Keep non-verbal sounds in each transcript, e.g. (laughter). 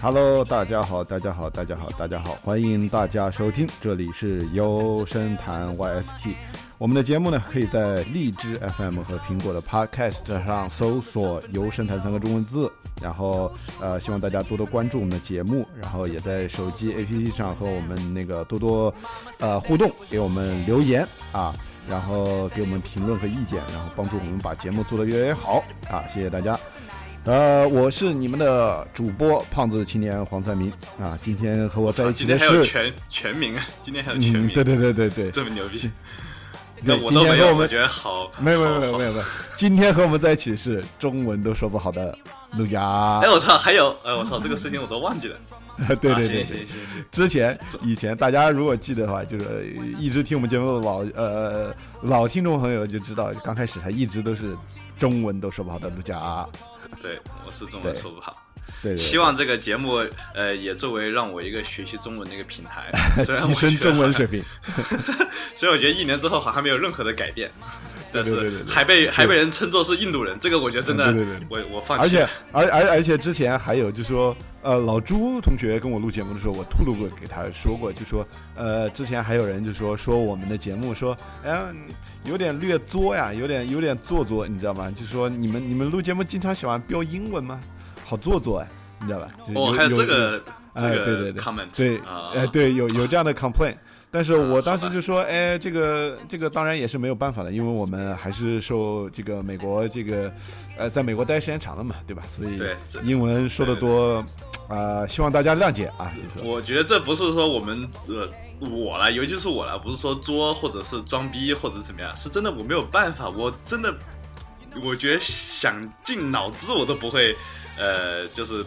Hello，大家好，大家好，大家好，大家好，欢迎大家收听，这里是优声谈 YST。我们的节目呢，可以在荔枝 FM 和苹果的 Podcast 上搜索“优声谈”三个中文字，然后呃，希望大家多多关注我们的节目，然后也在手机 APP 上和我们那个多多呃互动，给我们留言啊，然后给我们评论和意见，然后帮助我们把节目做得越来越好啊，谢谢大家。呃，我是你们的主播胖子青年黄三明啊，今天和我在一起的是全全名啊，今天还有全名，对对对对对，这么牛逼。对，我今天和我们觉得好，没有没有没有没有没有，今天和我们在一起是中文都说不好的陆佳。哎我操，还有哎我操，这个事情我都忘记了。(laughs) 对对对行行行行，之前以前大家如果记得的话，就是一直听我们节目的老呃老听众朋友就知道，刚开始他一直都是中文都说不好的陆佳。对，我是中文说不好。对，希望这个节目，呃，也作为让我一个学习中文的一个平台，(laughs) 提升中文水平。(laughs) 所以我觉得一年之后好像没有任何的改变，但是还被还被人称作是印度人，这个我觉得真的，对对对，我我放弃。而且而而而且之前还有就是说，呃，老朱同学跟我录节目的时候，我吐露过给他说过，就说，呃，之前还有人就说说我们的节目说，哎，有点略作呀，有点有点做作，你知道吗？就说你们你们录节目经常喜欢标英文吗？好做作哎，你知道吧？哦，还有这个，哎，对对对，comment，对，哎，对，有有这样的 complaint，但是我当时就说，哎，这个这个当然也是没有办法的，因为我们还是受这个美国这个，呃，在美国待时间长了嘛，对吧？所以英文说的多，啊，希望大家谅解啊。我觉得这不是说我们呃我了，尤其是我了，不是说作或者是装逼或者怎么样，是真的我没有办法，我真的。我觉得想尽脑子我都不会，呃，就是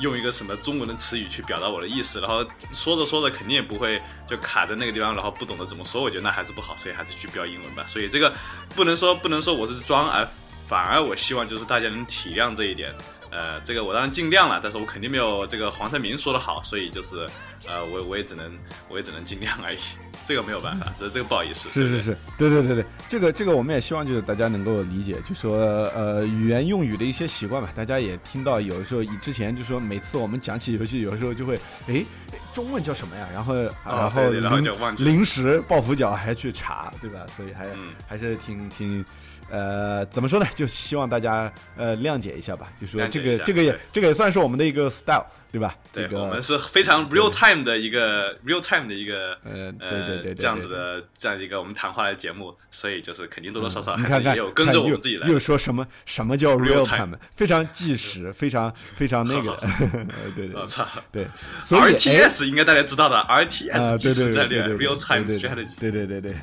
用一个什么中文的词语去表达我的意思，然后说着说着肯定也不会就卡在那个地方，然后不懂得怎么说，我觉得那还是不好，所以还是去标英文吧。所以这个不能说不能说我是装，而反而我希望就是大家能体谅这一点。呃，这个我当然尽量了，但是我肯定没有这个黄三明说的好，所以就是，呃，我我也只能我也只能尽量而已，(laughs) 这个没有办法，这这个不好意思。是是是，对对对对，这个这个我们也希望就是大家能够理解，就说呃语言用语的一些习惯吧，大家也听到有的时候以之前就说每次我们讲起游戏，有的时候就会哎中文叫什么呀，然后然后临临时抱佛脚还去查，对吧？所以还还是挺挺。呃，怎么说呢？就希望大家呃谅解一下吧。就说这个这个也这个也算是我们的一个 style，对吧？对，我们是非常 real time 的一个 real time 的一个呃对对对这样子的这样一个我们谈话的节目，所以就是肯定多多少少还是有跟着我们自己来。又说什么什么叫 real time？非常计时，非常非常那个。(laughs) 对对，我操，对。R T S 应该大家知道的，R T S 对对对对 real time strategy。对对对对。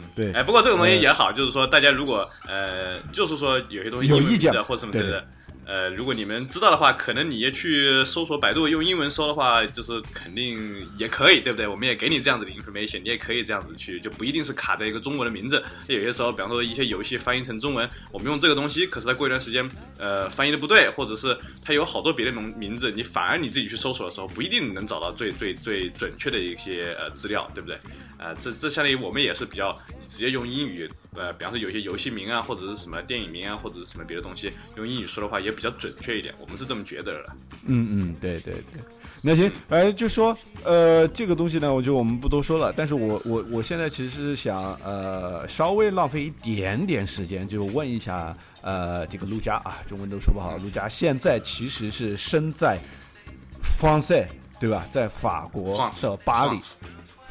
嗯，对，哎，不过这个东西也好，就是说，大家如果呃，就是说有些东西有意见或什么之类的。呃，如果你们知道的话，可能你也去搜索百度，用英文搜的话，就是肯定也可以，对不对？我们也给你这样子的 information，你也可以这样子去，就不一定是卡在一个中文的名字。有些时候，比方说一些游戏翻译成中文，我们用这个东西，可是它过一段时间，呃，翻译的不对，或者是它有好多别的名名字，你反而你自己去搜索的时候，不一定能找到最最最准确的一些呃资料，对不对？呃，这这相当于我们也是比较直接用英语。呃，比方说有些游戏名啊，或者是什么电影名啊，或者是什么别的东西，用英语说的话也比较准确一点，我们是这么觉得的。嗯嗯，对对对。那行，哎，就说呃，这个东西呢，我就我们不多说了。但是我我我现在其实是想呃，稍微浪费一点点时间，就问一下呃，这个陆家啊，中文都说不好，陆家现在其实是身在方塞，对吧？在法国的巴黎。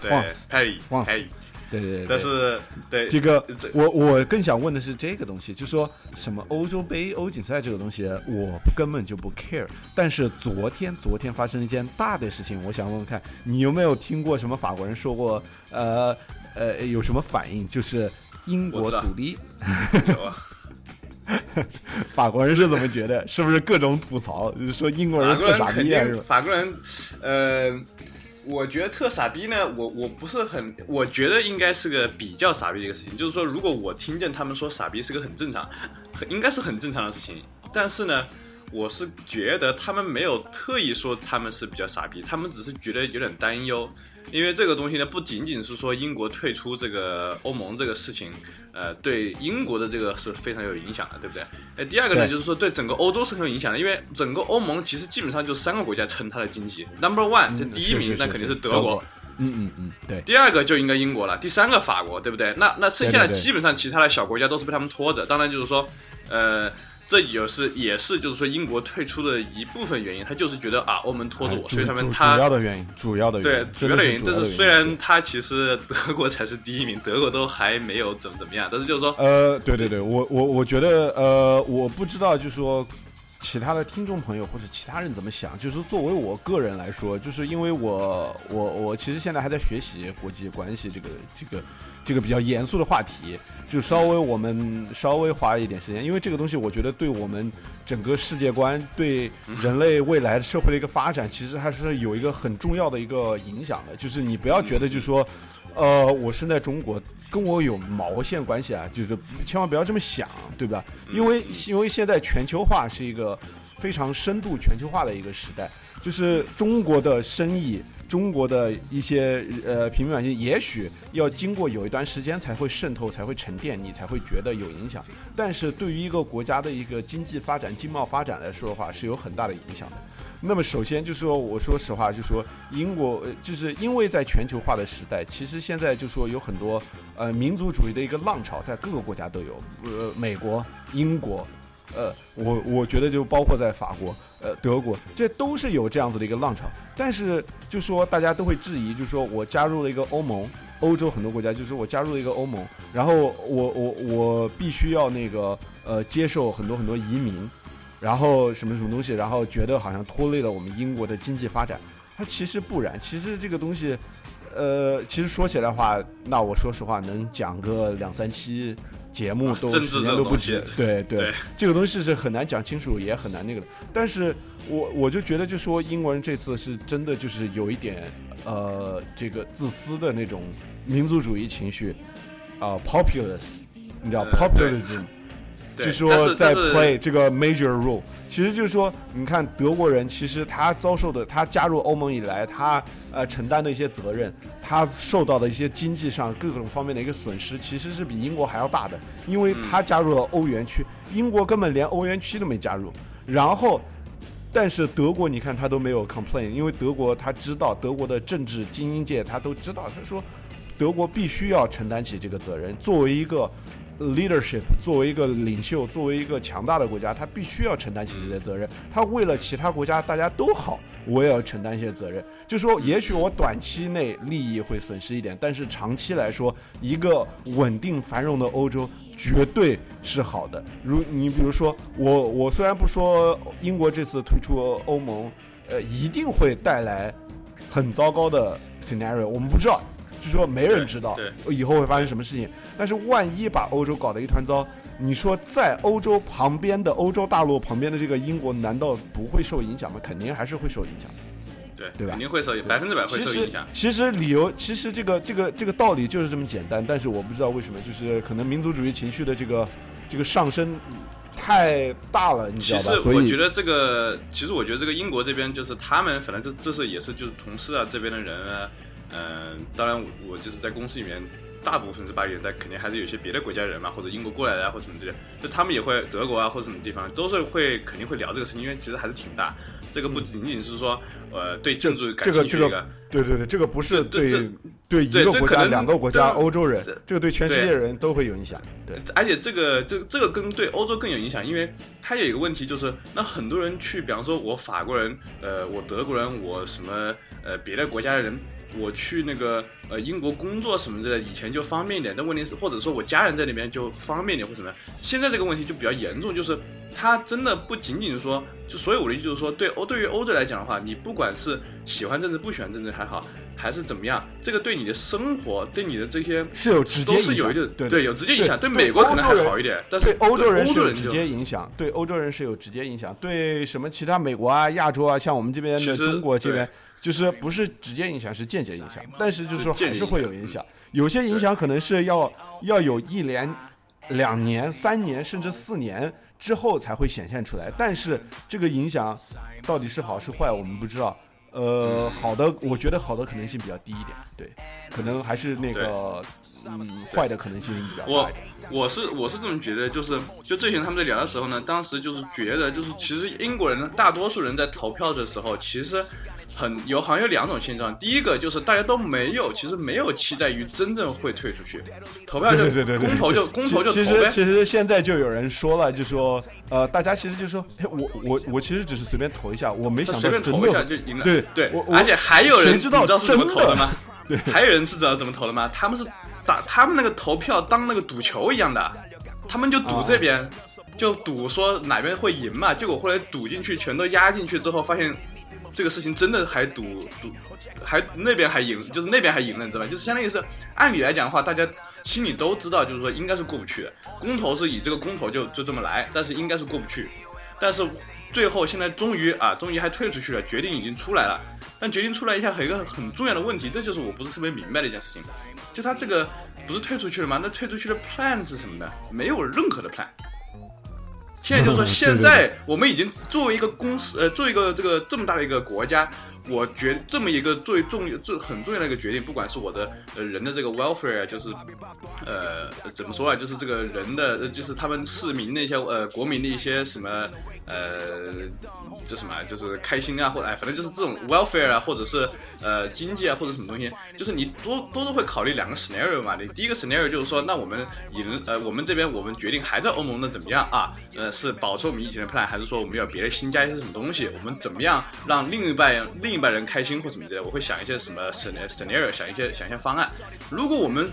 对，哎，哎。对对对，但是对这个，我我更想问的是这个东西，就说什么欧洲杯、欧锦赛这个东西，我根本就不 care。但是昨天昨天发生了一件大的事情，我想问问看你有没有听过什么法国人说过，呃呃，有什么反应？就是英国独立，(laughs) 法国人是怎么觉得？是不是各种吐槽，说英国人特傻逼是吧？法国人，呃。我觉得特傻逼呢，我我不是很，我觉得应该是个比较傻逼的一个事情。就是说，如果我听见他们说傻逼是个很正常，很应该是很正常的事情。但是呢，我是觉得他们没有特意说他们是比较傻逼，他们只是觉得有点担忧，因为这个东西呢，不仅仅是说英国退出这个欧盟这个事情，呃，对英国的这个是非常有影响的，对不对？哎，第二个呢，就是说对整个欧洲是很有影响的，因为整个欧盟其实基本上就三个国家撑它的经济，Number one 这第一名那肯定是是德国。嗯嗯嗯，对，第二个就应该英国了，第三个法国，对不对？那那剩下的基本上其他的小国家都是被他们拖着。当然就是说，呃，这也是也是就是说英国退出的一部分原因，他就是觉得啊，欧盟拖着我，所以他们主他主要的原因，主要的原对因，对主要的原因。但是虽然他其实德国才是第一名，德国都还没有怎么怎么样，但是就是说，呃，对对对，我我我觉得呃，我不知道，就是说其他的听众朋友或者其他人怎么想，就是作为我个人来说，就是因为我我我其实现在还在学习国际关系这个这个这个比较严肃的话题，就稍微我们稍微花一点时间，因为这个东西我觉得对我们整个世界观、对人类未来社会的一个发展，其实还是有一个很重要的一个影响的。就是你不要觉得就是说，呃，我生在中国。跟我有毛线关系啊？就是千万不要这么想，对吧？因为因为现在全球化是一个非常深度全球化的一个时代，就是中国的生意，中国的一些呃平民百姓，也许要经过有一段时间才会渗透，才会沉淀，你才会觉得有影响。但是对于一个国家的一个经济发展、经贸发展来说的话，是有很大的影响的。那么首先就是说，我说实话，就说英国，呃就是因为在全球化的时代，其实现在就说有很多呃民族主义的一个浪潮，在各个国家都有，呃，美国、英国，呃，我我觉得就包括在法国、呃德国，这都是有这样子的一个浪潮。但是就说大家都会质疑，就说我加入了一个欧盟，欧洲很多国家就是我加入了一个欧盟，然后我我我必须要那个呃接受很多很多移民。然后什么什么东西，然后觉得好像拖累了我们英国的经济发展，它其实不然。其实这个东西，呃，其实说起来的话，那我说实话，能讲个两三期节目都时间都不止。对对对这个东西是很难讲清楚，也很难那个的。但是我我就觉得，就说英国人这次是真的就是有一点呃，这个自私的那种民族主义情绪啊、p o p u l i s 你知道、呃 populism。对就是说在 play 这个 major role，其实就是说，你看德国人，其实他遭受的，他加入欧盟以来，他呃承担的一些责任，他受到的一些经济上各种方面的一个损失，其实是比英国还要大的，因为他加入了欧元区，英国根本连欧元区都没加入，然后。但是德国，你看他都没有 complain，因为德国他知道德国的政治精英界他都知道，他说德国必须要承担起这个责任，作为一个 leadership，作为一个领袖，作为一个强大的国家，他必须要承担起这些责任。他为了其他国家大家都好，我也要承担一些责任。就说也许我短期内利益会损失一点，但是长期来说，一个稳定繁荣的欧洲绝对是好的。如你比如说，我我虽然不说英国这次退出欧盟，呃，一定会带来很糟糕的 scenario，我们不知道，就说没人知道对以后会发生什么事情。但是万一把欧洲搞得一团糟，你说在欧洲旁边的欧洲大陆旁边的这个英国，难道不会受影响吗？肯定还是会受影响。对对吧肯定会受百分之百会受影响。其实理由，其实这个这个这个道理就是这么简单，但是我不知道为什么，就是可能民族主义情绪的这个这个上升太大了，你知道吧？所以我觉得这个，其实我觉得这个英国这边就是他们，反正这这是也是就是同事啊这边的人啊，嗯、当然我我就是在公司里面，大部分是巴黎人，但肯定还是有一些别的国家人嘛，或者英国过来的啊，或者什么之类的，就他们也会德国啊或者什么地方都是会肯定会聊这个事情，因为其实还是挺大。这个不仅仅是说，呃，对这建筑感这个这个兴趣的对对对，这个不是对对一个国家、两个国家、欧洲人这，这个对全世界人都会有影响。对，而且这个这这个跟对欧洲更有影响，因为它有一个问题就是，那很多人去，比方说我法国人，呃，我德国人，我什么呃别的国家的人，我去那个呃英国工作什么之类的，以前就方便一点，但问题是，或者说我家人在那边就方便一点或什么样，现在这个问题就比较严重，就是它真的不仅仅说，就所以我的意思就是说，对欧对于欧洲来讲的话，你不管是喜欢政治不喜欢政治还好，还是怎么样，这个对你的生活，对你的这些是有直接影响都是有一定对对有直接影响，对美国可能还好一点，但是对欧洲人是有直接影响，对欧洲人是有直接影响，对什么其他美国啊、亚洲啊，像我们这边的中国这边对，就是不是直接影响，是间接影响，但是就是说还是会有影响，有些影响可能是要要有一连、两年、三年甚至四年之后才会显现出来。但是这个影响到底是好是坏，我们不知道。呃，好的，我觉得好的可能性比较低一点，对，可能还是那个，嗯，坏的可能性比较大一点。我是我是这么觉得，就是就之前他们在聊的时候呢，当时就是觉得，就是其实英国人大多数人在投票的时候，其实。很有好像有两种现状，第一个就是大家都没有，其实没有期待于真正会退出去，投票就公投就公投就其实其实现在就有人说了，就说呃，大家其实就说，我我我其实只是随便投一下，我没想到随便投一下就赢了。对对，而且还有人知道是怎么投的吗？对，还有人是知道怎么投的吗？他们是打他们那个投票当那个赌球一样的，他们就赌这边，就赌说哪边会赢嘛。结果后来赌进去，全都压进去之后，发现。这个事情真的还赌赌，还那边还赢，就是那边还赢了，你知道吧？就是相当于是，按理来讲的话，大家心里都知道，就是说应该是过不去的。公投是以这个公投就就这么来，但是应该是过不去。但是最后现在终于啊，终于还退出去了，决定已经出来了。但决定出来一下，还有一个很重要的问题，这就是我不是特别明白的一件事情，就他这个不是退出去了吗？那退出去的 plan 是什么呢？没有任何的 plan。现在就是说，现在我们已经作为一个公司，呃，作为一个这个这么大的一个国家，我觉这么一个最重要、这很重要的一个决定，不管是我的呃人的这个 welfare，就是，呃，怎么说啊，就是这个人的，就是他们市民的一些呃国民的一些什么。呃，这什么，就是开心啊，或者哎，反正就是这种 welfare 啊，或者是呃经济啊，或者什么东西，就是你多多都会考虑两个 scenario 嘛。你第一个 scenario 就是说，那我们赢，呃，我们这边我们决定还在欧盟的怎么样啊？呃，是保持我们以前的 plan，还是说我们要别的新加一些什么东西？我们怎么样让另一半另另一半人开心或怎么之类？我会想一些什么 scenario，想一些想一些方案。如果我们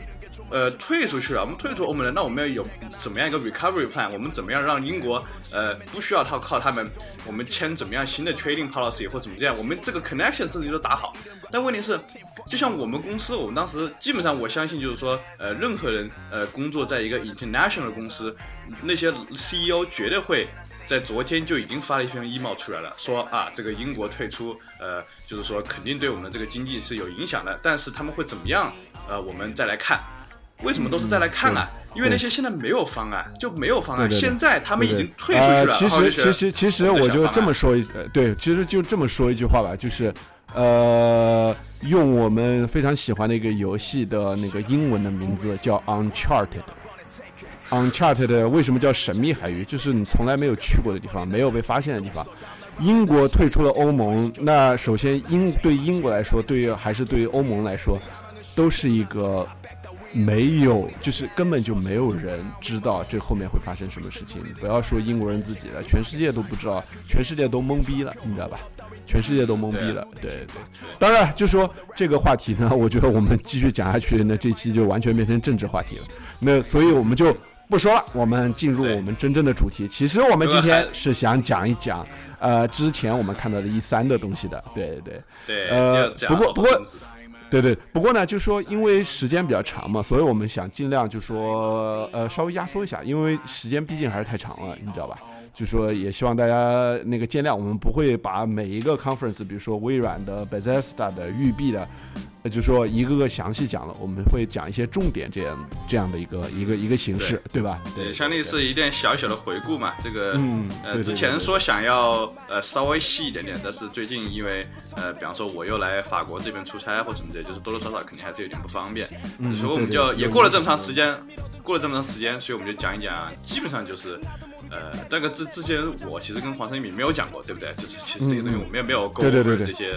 呃，退出去了，我们退出欧盟了，那我们要有怎么样一个 recovery plan？我们怎么样让英国呃不需要他靠他们？我们签怎么样新的 trading policy 或怎么这样？我们这个 connection 自己都打好。但问题是，就像我们公司，我们当时基本上我相信就是说，呃，任何人呃工作在一个 international 公司，那些 CEO 绝对会在昨天就已经发了一篇 email 出来了，说啊，这个英国退出，呃，就是说肯定对我们的这个经济是有影响的。但是他们会怎么样？呃，我们再来看。为什么都是再来看啊？因为那些现在没有方案，就没有方案。现在他们已经退出去了。其实，其实，其实我就这么说一，对，其实就这么说一句话吧，就是，呃，用我们非常喜欢的一个游戏的那个英文的名字叫 Uncharted。Uncharted 为什么叫神秘海域？就是你从来没有去过的地方，没有被发现的地方。英国退出了欧盟，那首先英对英国来说，对于还是对于欧盟来说，都是一个。没有，就是根本就没有人知道这后面会发生什么事情。不要说英国人自己了，全世界都不知道，全世界都懵逼了，你知道吧？全世界都懵逼了。对对，当然就说这个话题呢，我觉得我们继续讲下去，那这期就完全变成政治话题了。那所以我们就不说了，我们进入我们真正的主题。其实我们今天是想讲一讲，呃，之前我们看到的一三的东西的。对对对，呃，不过不过。对对，不过呢，就说因为时间比较长嘛，所以我们想尽量就说呃稍微压缩一下，因为时间毕竟还是太长了，你知道吧？就说也希望大家那个见谅，我们不会把每一个 conference，比如说微软的、Bethesda 的、育碧的，就说一个个详细讲了，我们会讲一些重点，这样这样的一个一个一个形式，对吧？对，相当于是一点小小的回顾嘛。这个，嗯，呃，之前说想要呃稍微细一点点，但是最近因为呃，比方说我又来法国这边出差或什么的，就是多多少少肯定还是有点不方便，所以我们就也过了这么长时间，过了这么长时间，所以我们就讲一讲，基本上就是。呃，(laughs) 这个之之前我其实跟黄生敏没有讲过，对不对？就是其实这些东西我们也没有沟通这些，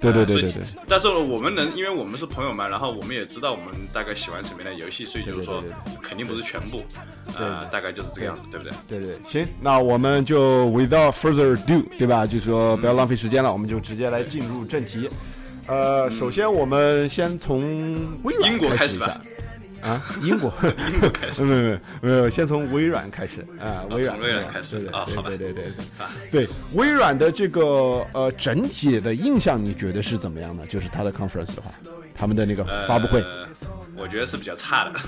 对对对对对。但是我们能，因为我们是朋友嘛，然后我们也知道我们大概喜欢什么样的游戏，所以就是说肯定不是全部，呃，大概就是这个样子，对不对？对对，行，那我们就 without further ado，对吧？就是说不要浪费时间了，我们就直接来进入正题。呃，首先我们先从英国开始吧。啊，英国，英国开始，没有没有没有，先从微软开始。啊，微软，微软开始。啊，好对对对对对，对微软的这个呃整体的印象，你觉得是怎么样的？就是它的 conference 的话，他们的那个发布会。我觉得是比较差的。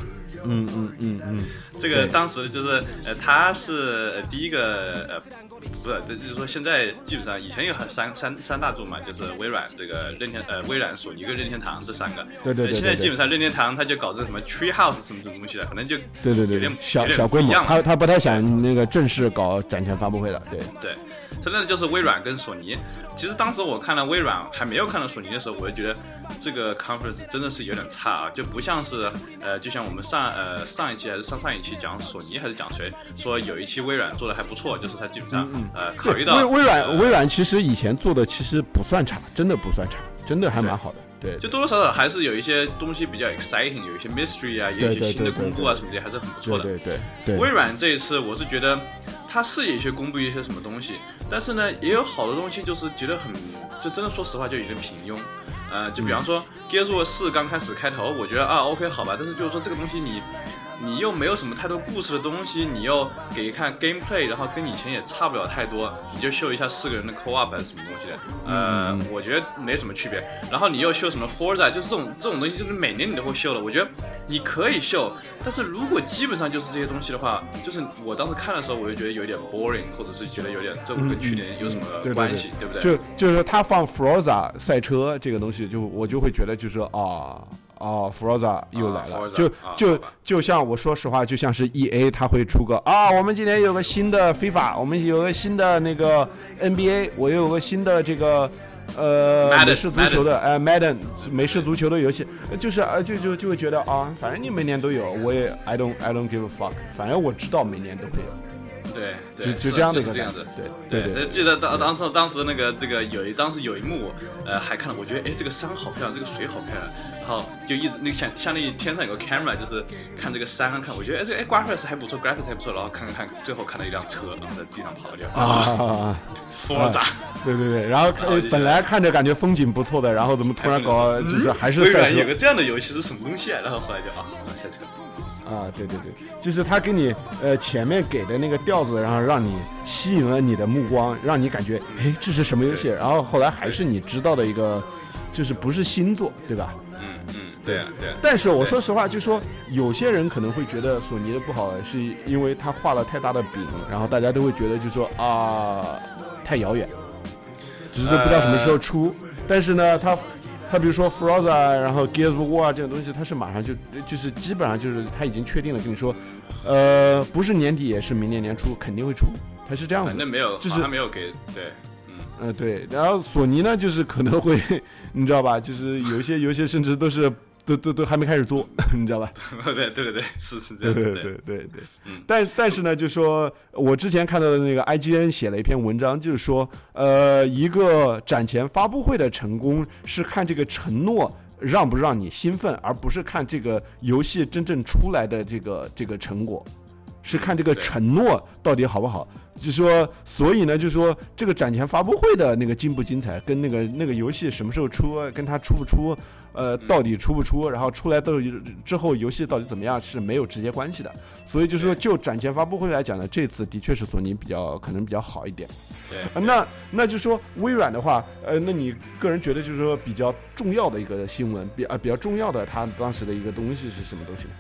嗯嗯嗯嗯，这个当时就是呃，他是呃第一个呃，不是，就是说现在基本上以前有很三三三大柱嘛，就是微软这个任天呃微软、索尼跟任天堂这三个。对对对对现在基本上任天堂他就搞这什么 Tree House 什么什么东西的，可能就对对对对有点，小小规模，他他不太想那个正式搞展前发布会的，对，对，真的就是微软跟索尼。其实当时我看了微软，还没有看到索尼的时候，我就觉得这个 conference 真的是有点差啊，就不像是呃，就像我们上呃上一期还是上上一期讲索尼还是讲谁说有一期微软做的还不错，就是它基本上、呃考虑到微微软呃微软其实以前做的其实不算差，真的不算差，真的还蛮好的，对，就多多少少还是有一些东西比较 exciting，有一些 mystery 啊，有一些新的公布啊什么的，还是很不错的。对对对对，微软这一次，我是觉得它是有一些公布一些什么东西，但是呢，也有好多东西就是觉得很，就真的说实话就有点平庸。呃，就比方说《Gears 四》刚开始开头，我觉得啊 OK 好吧，但是就是说这个东西你你又没有什么太多故事的东西，你又给看 gameplay，然后跟以前也差不了太多，你就秀一下四个人的 co-op 还是什么东西的，呃，我觉得没什么区别。然后你又秀什么 Forza，就是这种这种东西，就是每年你都会秀的。我觉得你可以秀，但是如果基本上就是这些东西的话，就是我当时看的时候，我就觉得有点 boring，或者是觉得有点这跟去年有什么对对关系，对不对？就就是说他放 Forza 赛车这个东西，就我就会觉得就是说啊啊 Forza 又来了就啊就就像我说实话，就像是 E A 他会出个啊，我们今年有个新的非法，我们有个新的那个 N B A，我有个新的这个。呃 Madden，美式足球的，呃，Madden 美式足球的游戏，呃就是呃，就就就会觉得啊，反正你每年都有，我也 I don't I don't give a fuck，反正我知道每年都会有，对对，就就这样的一就是这样子。，对对对呃，记得当当时当时那个这个有一当时有一幕，呃，还看了，我觉得哎这个山好漂亮，这个水好漂亮，然后就一直那个像像那天上有个 camera，就是看这个山上看，我觉得哎这哎 graphics 还不错，graphics 还不错，然后看看看，最后看到一辆车，然后在地上跑掉啊啊。，Forza，对对对，然后本来看着感觉风景不错的，然后怎么突然搞就是还是赛车微软有个这样的游戏是什么东西啊？然后后来就啊赛车，啊？对对对，就是他给你呃前面给的那个调子，然后让你吸引了你的目光，让你感觉哎这是什么游戏？然后后来还是你知道的一个，就是不是新作，对吧？对啊对啊，但是我说实话，就说有些人可能会觉得索尼的不好，是因为他画了太大的饼，然后大家都会觉得就说啊太遥远，只是都不知道什么时候出。但是呢，他他比如说 Forza，然后 Gears of War 这种东西，他是马上就就是基本上就是他已经确定了，跟你说，呃，不是年底也是明年年初肯定会出，他是这样子的。反正没有，就是他没有给对，嗯。呃，对，然后索尼呢，就是可能会，(laughs) 你知道吧？就是有一些游戏甚至都是都都都还没开始做，(laughs) 你知道吧？(laughs) 对对对对，是是这样，对对对对对，嗯但但是呢，就说我之前看到的那个 IGN 写了一篇文章，就是说，呃，一个展前发布会的成功是看这个承诺让不让你兴奋，而不是看这个游戏真正出来的这个这个成果，是看这个承诺到底好不好。就说，所以呢，就是说这个展前发布会的那个精不精彩，跟那个那个游戏什么时候出，跟它出不出，呃，到底出不出，然后出来到底之后游戏到底怎么样是没有直接关系的。所以就是说，就展前发布会来讲呢，这次的确是索尼比较可能比较好一点。对呃那那就说微软的话，呃，那你个人觉得就是说比较重要的一个新闻，比啊、比较重要的，它当时的一个东西是什么东西呢？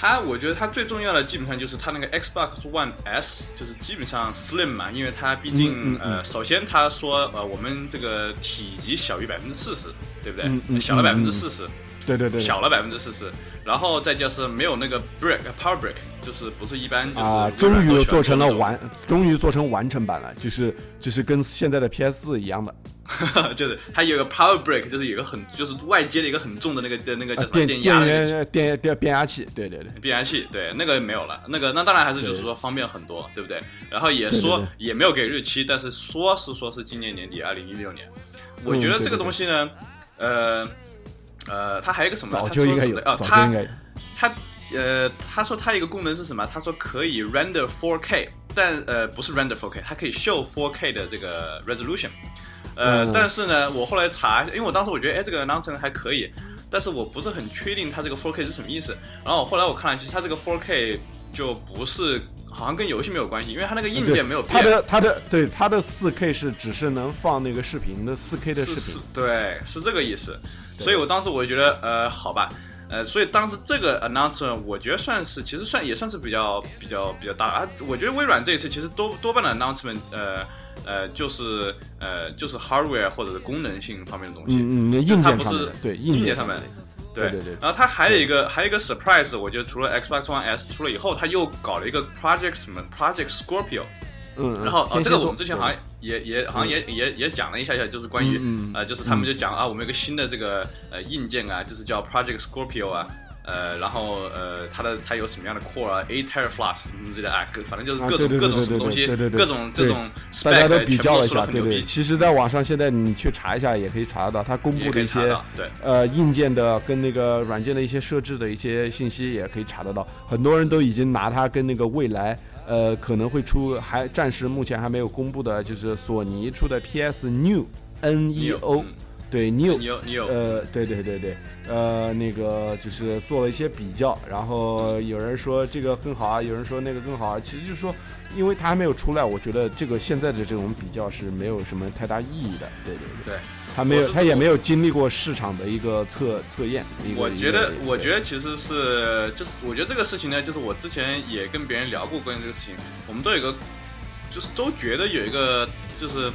它我觉得它最重要的基本上就是它那个 Xbox One S，就是基本上 Slim 嘛，因为它毕竟、嗯嗯嗯。呃，首先它说呃我们这个体积小于百分之四十，对不对？小了百嗯分之四十，对对对，小了百分之四十，然后再就是没有那个 brick Power Brick，就是不是一般就是啊，终于做成了完，终于做成完成版了，就是就是跟现在的 PS 四一样的，(laughs) 就是它有个 Power Brick，就是有个很就是外接的一个很重的那个的那个叫啊什么电压电电变压器，对对对，变压器，对，那个没有了，那个那当然还是就是说方便很多，对不对？然后也说对也没有给日期，但是说是说是今年年底，二零一六年。我觉得这个东西呢，呃呃，它还有一个什么？早它就应该有，是哦，它。它呃，他说它一个功能是什么？他说可以 render 4K，但呃不是 render 4K，它可以 show 4K 的这个 resolution。呃，嗯但是呢，我后来查，因为我当时我觉得，哎，这个 announcement 还可以，但是我不是很确定它这个 4K 是什么意思。然后后来我看了，其实它这个 4K 就不是，好像跟游戏没有关系，因为它那个硬件没有它变。的它的对它的四 K 是只是能放那个视频的四 K 的视频，，对，是这个意思。对所以我当时我就觉得，呃，好吧，呃，所以当时这个 announcement 我觉得算是，其实算也算是比较比较比较大啊。我觉得微软这一次其实多多半的 announcement，呃呃，就是呃就是 hardware 或者是功能性方面的东西，嗯嗯，硬件上面，对硬件上面的。对对对，然后它还有一个还有一个 surprise，我觉得除了 Xbox One S 出了以后，它又搞了一个 Project 什么 Project Scorpio，嗯，然后啊，这个我们之前好像也也好像也也也讲了一下下，就是关于呃，就是他们就讲啊，我们有个新的这个呃硬件啊，就是叫 Project Scorpio 啊。呃，然后呃，它的它有什么样的 core 啊，A teraflops 什么之类的啊，反正就是各种各种什么东西，各种这种大家都比较了一下，对对。其实，在网上现在你去查一下，也可以查得到，它公布的一些对呃硬件的跟那个软件的一些设置的一些信息，也可以查得到。很多人都已经拿它跟那个未来呃可能会出，还暂时目前还没有公布的，就是索尼出的 PS New N E O。对你有，你有，你有，呃，对对对对，呃，那个就是做了一些比较，然后有人说这个更好啊，有人说那个更好啊，其实就是说，因为它还没有出来，我觉得这个现在的这种比较是没有什么太大意义的，对对。对，它没有，他也没有经历过市场的一个测测验。我觉得，我觉得其实是，就是我觉得这个事情呢，就是我之前也跟别人聊过关于这个事情，我们都有一个，就是都觉得有一个就是。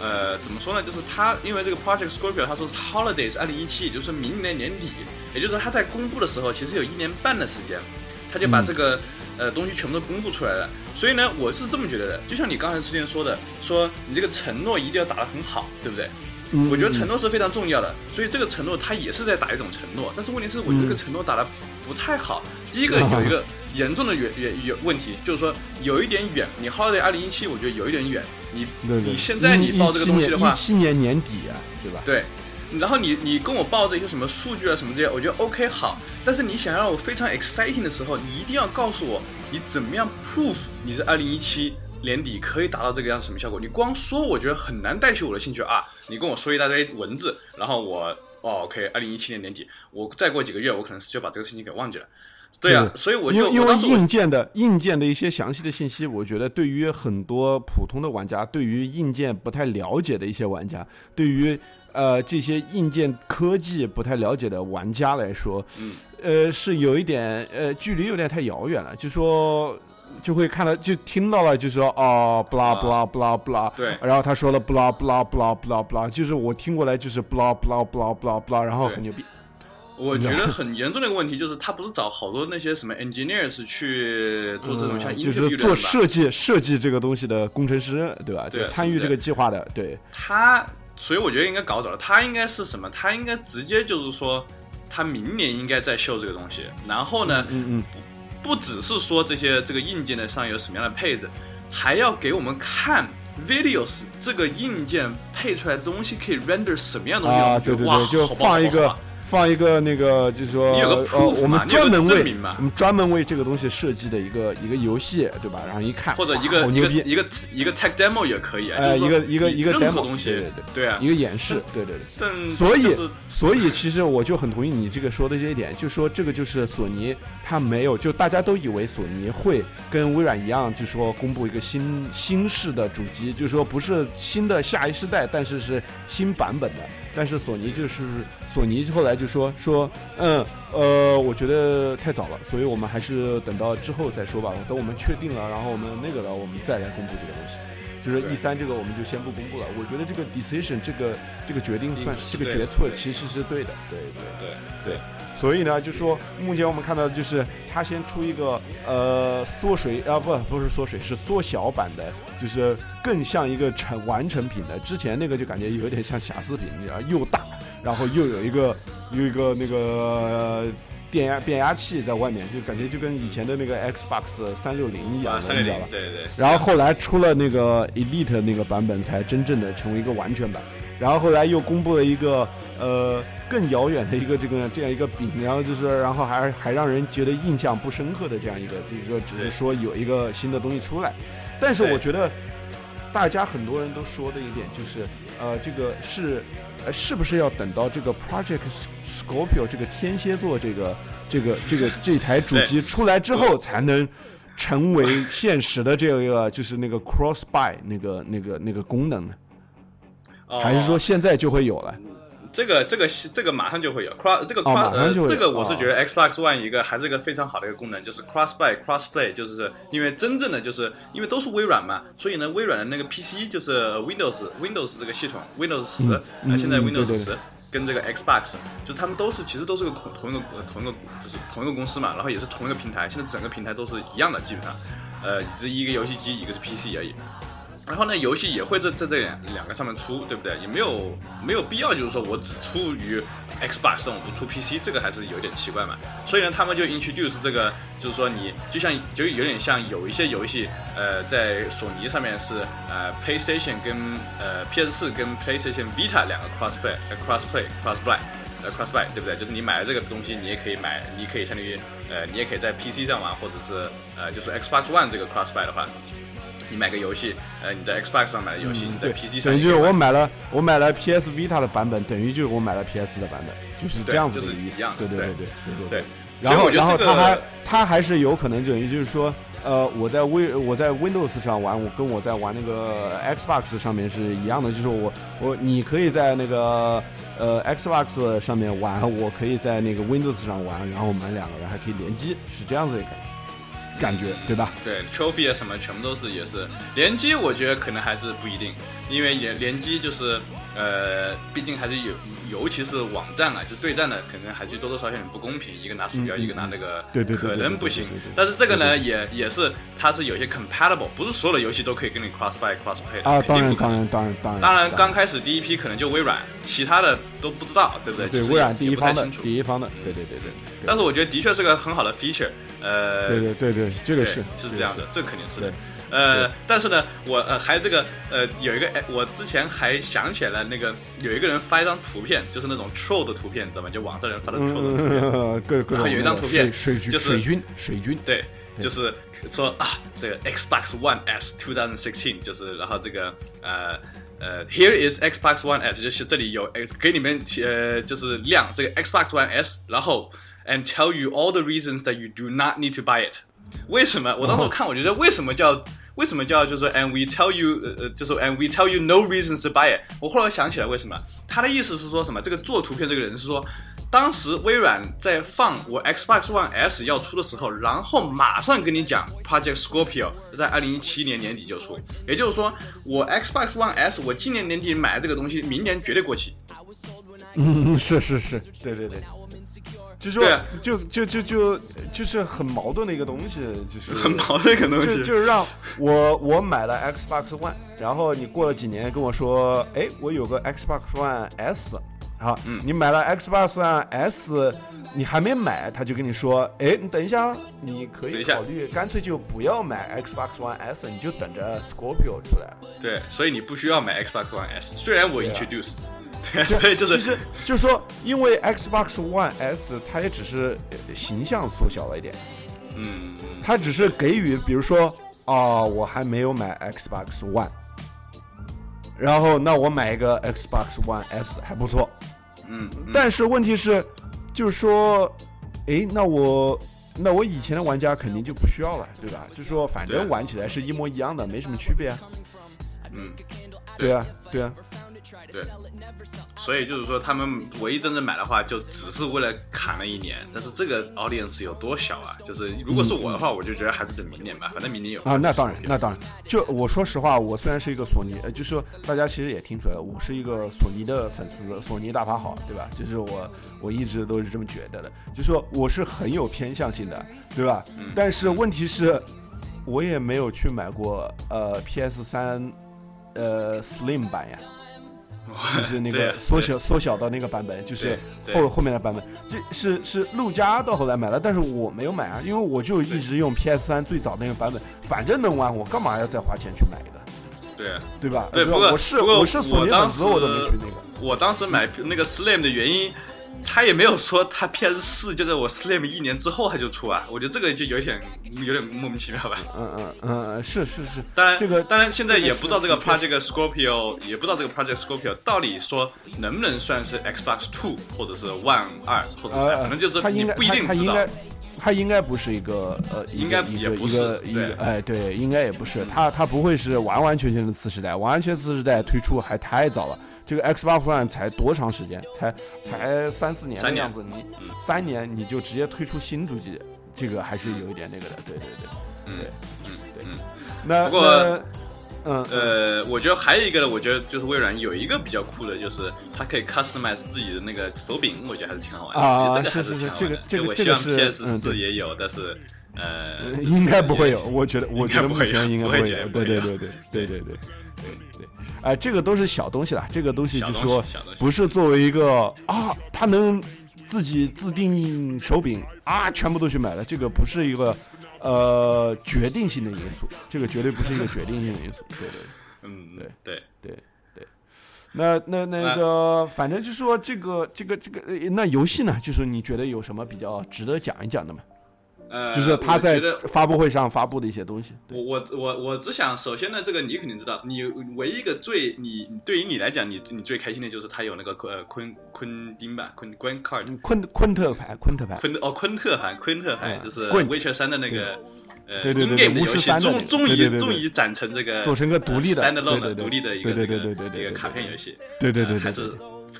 呃，怎么说呢？就是他因为这个 Project Scorpio，他说是 Holidays 二零一七，也就是明年年底，也就是说他在公布的时候，其实有一年半的时间，他就把这个呃东西全部都公布出来了。所以呢，我是这么觉得的，就像你刚才之前说的，说你这个承诺一定要打得很好，对不对？我觉得承诺是非常重要的，所以这个承诺他也是在打一种承诺。但是问题是，我觉得这个承诺打得不太好。第一个有一个 (laughs) 严重的远远远问题，就是说有一点远。你 Holiday 二零一七，我觉得有一点远。你你现在你报这个东西的话，一七年年底啊，对吧？对，然后你你跟我报这些什么数据啊什么这些，我觉得 OK 好。但是你想让我非常 exciting 的时候，你一定要告诉我你怎么样 proof 你是二零一七年底可以达到这个样子什么效果？你光说我觉得很难带起我的兴趣啊！你跟我说一大堆文字，然后我哦 OK，二零一七年年底，我再过几个月，我可能是就把这个事情给忘记了。对啊，所以我就因为硬件的硬件的一些详细的信息，我觉得对于很多普通的玩家，对于硬件不太了解的一些玩家，对于呃这些硬件科技不太了解的玩家来说，嗯呃是有一点呃距离有点太遥远了，就说就会看到就听到了，就说哦不啦不啦不啦不啦，对，然后他说了不啦不啦不啦不啦不啦，就是我听过来就是不啦不啦不啦不啦不啦，然后很牛逼。我觉得很严重的一个问题就是，他不是找好多那些什么 engineers 去做这种像就是做设计设计这个东西的工程师，对吧？就参与这个计划的，对。他，所以我觉得应该搞走了。他应该是什么？他应该直接就是说，他明年应该再秀这个东西。然后呢，嗯嗯，不不只是说这些这个硬件的上有什么样的配置，还要给我们看 videos 这个硬件配出来的东西可以 render 什么样东西啊？对对对，就放一个。放一个那个，就是说，呃，我们专门为我们专门为这个东西设计的一个一个游戏，对吧？然后一看，或者一个一个一个一个 tech demo 也可以，哎，一个一个一个 demo 东西，对对对，对啊，一个演示，对对对。但所以所以其实我就很同意你这个说的这一点，就说这个就是索尼，它没有，就大家都以为索尼会跟微软一样，就说公布一个新新式的主机，就是说不是新的下一世代，但是是新版本的。但是索尼就是索尼，后来就说说，嗯，呃，我觉得太早了，所以我们还是等到之后再说吧。等我们确定了，然后我们那个了，我们再来公布这个东西。就是 E 三这个，我们就先不公布了。我觉得这个 decision 这个这个决定算这个决策其实是对的，对对对对。所以呢，就说目前我们看到的就是它先出一个呃缩水啊不不是缩水是缩小版的，就是更像一个成完成品的。之前那个就感觉有点像瑕疵品，你知道又大，然后又有一个有一个那个电压变压器在外面，就感觉就跟以前的那个 Xbox 三六零一样，你知道吧？对对。然后后来出了那个 Elite 那个版本，才真正的成为一个完全版。然后后来又公布了一个呃。更遥远的一个这个这样一个饼，然后就是然后还还让人觉得印象不深刻的这样一个，就是说只是说有一个新的东西出来，但是我觉得大家很多人都说的一点就是，呃，这个是呃是不是要等到这个 Project Scorpio 这个天蝎座这个这个这个这台主机出来之后才能成为现实的这个就是那个 Cross Buy 那个那个那个功能呢？还是说现在就会有了？这个这个这个马上就会有 cross 这个哦 cross、这个我是觉得 Xbox One 一个还是一个非常好的一个功能，就是 cross buy cross play，就是因为真正的就是因为都是微软嘛，所以呢微软的那个 PC 就是 Windows Windows 这个系统 Windows 十、嗯嗯呃现在嗯 Windows 十。跟这个 Xbox，就是他们都是其实都是个同同一个呃同一个就是同一个公司嘛，然后也是同一个平台，现在整个平台都是一样的，基本上，呃，只是一个游戏机，一个是 PC 而已。然后呢，游戏也会在在这两两个上面出，对不对？也没有没有必要，就是说我只出于 Xbox 上，我不出 PC，这个还是有点奇怪嘛。所以呢，他们就 introduce 这个，就是说你就像就有点像有一些游戏，呃，在索尼上面是呃 PlayStation 跟呃 PS 四跟 PlayStation Vita 两个 cross play，呃 cross play cross buy。呃，cross buy 对不对？就是你买了这个东西，你也可以买，你可以相当于，呃，你也可以在 PC 上玩，或者是呃，就是 Xbox One 这个 cross buy 的话，你买个游戏，呃，你在 Xbox 上买的游戏，你在 PC 上等于就是我买了我买了 PS Vita 的版本，等于就是我买了 PS 的版本，就是这样子的就是意思。对对对对对对对。然后然后它还它还是有可能等于就是说，呃，我在 Win 我在 Windows 上玩，我跟我在玩那个 Xbox 上面是一样的，就是我我你可以在那个呃 Xbox 上面玩，我可以在那个 Windows 上玩，然后我们两个人还可以联机，是这样子的感感觉，对吧？对 trophy 啊什么全部都是也是联机，我觉得可能还是不一定，因为联联机就是呃，毕竟还是有，尤其是网站啊，就对战的，可能还是多多少少有点不公平，一个拿鼠标，一个拿那个，对对可能不行。但是这个呢，也也是它是有些 compatible，不是所有的游戏都可以跟你 cross buy cross play 的啊，当然当然当然当然当然，刚开始第一批可能就微软，其他的都不知道，对不对？对其实也微软第一方的也不太清楚第一方的，对对对对。但是我觉得的确是个很好的 feature，呃，对对对对，这个是是这样的，这肯定是的。呃，但是呢，我呃还这个呃有一个哎，我之前还想起来那个有一个人发一张图片，就是那种 troll 的图片，你知道吗？就网上人发的 troll 的图片，嗯，各各然后有一张图片水水军就是水军水军，对，就是说啊，这个 Xbox One S 2016，就是然后这个呃。呃，Here is Xbox One S，就是这里有呃给你们呃就是亮这个 Xbox One S，然后 and tell you all the reasons that you do not need to buy it。为什么？我当时看，我觉得为什么叫为什么叫就是说 and we tell you 呃呃就是 and we tell you no reasons to buy it。我后来想起来为什么，他的意思是说什么？这个做图片这个人是说。当时微软在放我 Xbox One S 要出的时候，然后马上跟你讲 Project Scorpio 在二零一七年年底就出，也就是说我 Xbox One S 我今年年底买的这个东西，明年绝对过期。嗯，是是是，对对对，就说就就就就就是很矛盾的一个东西，就是很矛盾一个东西。就就是让我我买了 Xbox One，然后你过了几年跟我说，哎，我有个 Xbox One S，好，嗯你买了 Xbox One S，你还没买，他就跟你说，哎，你等一下，你可以考虑干脆就不要买 Xbox One S，你就等着 Scorpio 出来。对，所以你不需要买 Xbox One S，虽然我 introduce，(laughs) 对，所以就是其实就是说，因为 Xbox One S 它也只是呃形象缩小了一点，嗯，它只是给予，比如说，啊，我还没有买 Xbox One，然后那我买一个 Xbox One S 还不错，嗯嗯，但是问题是，就是说，诶，那我那我以前的玩家肯定就不需要了，对吧？就是说，反正玩起来是一模一样的，没什么区别啊。嗯，对啊，对啊，对，所以就是说，他们唯一真正买的话，就只是为了砍了一年。但是这个 audience 有多小啊？就是如果是我的话，我就觉得还是等明年吧，反正明年有啊，那当然，那当然。就我说实话，我虽然是一个索尼，呃，就是说大家其实也听出来了，我是一个索尼的粉丝，索尼大法好，对吧？就是我我一直都是这么觉得的，就说我是很有偏向性的，对吧？嗯但是问题是，我也没有去买过呃 PS 三呃 Slim 版呀。就是那个缩小缩小到那个版本，就是后后面的版本，这是是陆家到后来买了，但是我没有买啊，因为我就一直用 PS 三最早那个版本，反正能玩，我干嘛要再花钱去买一个，对。对吧？对不过我是我是索尼粉丝，我我都没去那个。我当时买那个 Slim 的原因，他也没有说他 PS 四就在我 Slim 一年之后他就出啊，我觉得这个就有点有点莫名其妙吧。嗯嗯嗯，是是是，当然，这个当然现在也不知道这个 Project Scorpio，也不知道这个 Project Scorpio 到底说能不能算是 Xbox Two 或者是 One 二或者是呃，反正就是你他应该不一定知道。他应该。不是一个呃，应该也不是对，哎，对，应该也不是。他他不会是完完全全的次时代，完完全次时代推出还太早了。这个 Xbox One 才多长时间？才才三四年的三年样子，你嗯三年你就直接推出新主机，这个还是有一点那个的。对对对，嗯对嗯对嗯。那不过嗯呃，我觉得还有一个呢，我觉得就是微软有一个比较酷的，就是它可以 customize 自己的那个手柄，我觉得还是挺好玩的。啊这个还是是是挺好玩的这个这个我希望这个是 PS 四也有，但是呃，应该不会有，我觉得，我觉得目前应该不会有对对对对对对对对对，哎，这个都是小东西啦，这个东西就是说。不是作为一个啊，他能自己自定手柄啊，全部都去买了，这个不是一个呃决定性的因素，这个绝对不是一个决定性的因素。对对。嗯，对对对对，那那那个，反正就说这个这个这个，呃那游戏呢，就是你觉得有什么比较值得讲一讲的吗？呃，就是他在发布会上发布的一些东西。我我我我只想，首先呢，这个你肯定知道，你唯一一个最你对于你来讲，你你最开心的就是他有那个呃昆昆丁吧，昆 Grand Card，嗯昆昆特牌，昆特牌，昆哦昆特牌，昆特牌嗯就是棍 Witcher 三的那个呃对对对 in 对 game 的巫游戏，终终于终于展成这个做成个独立的独立的一个对对这个对对对对对一个卡片游戏，对对对还是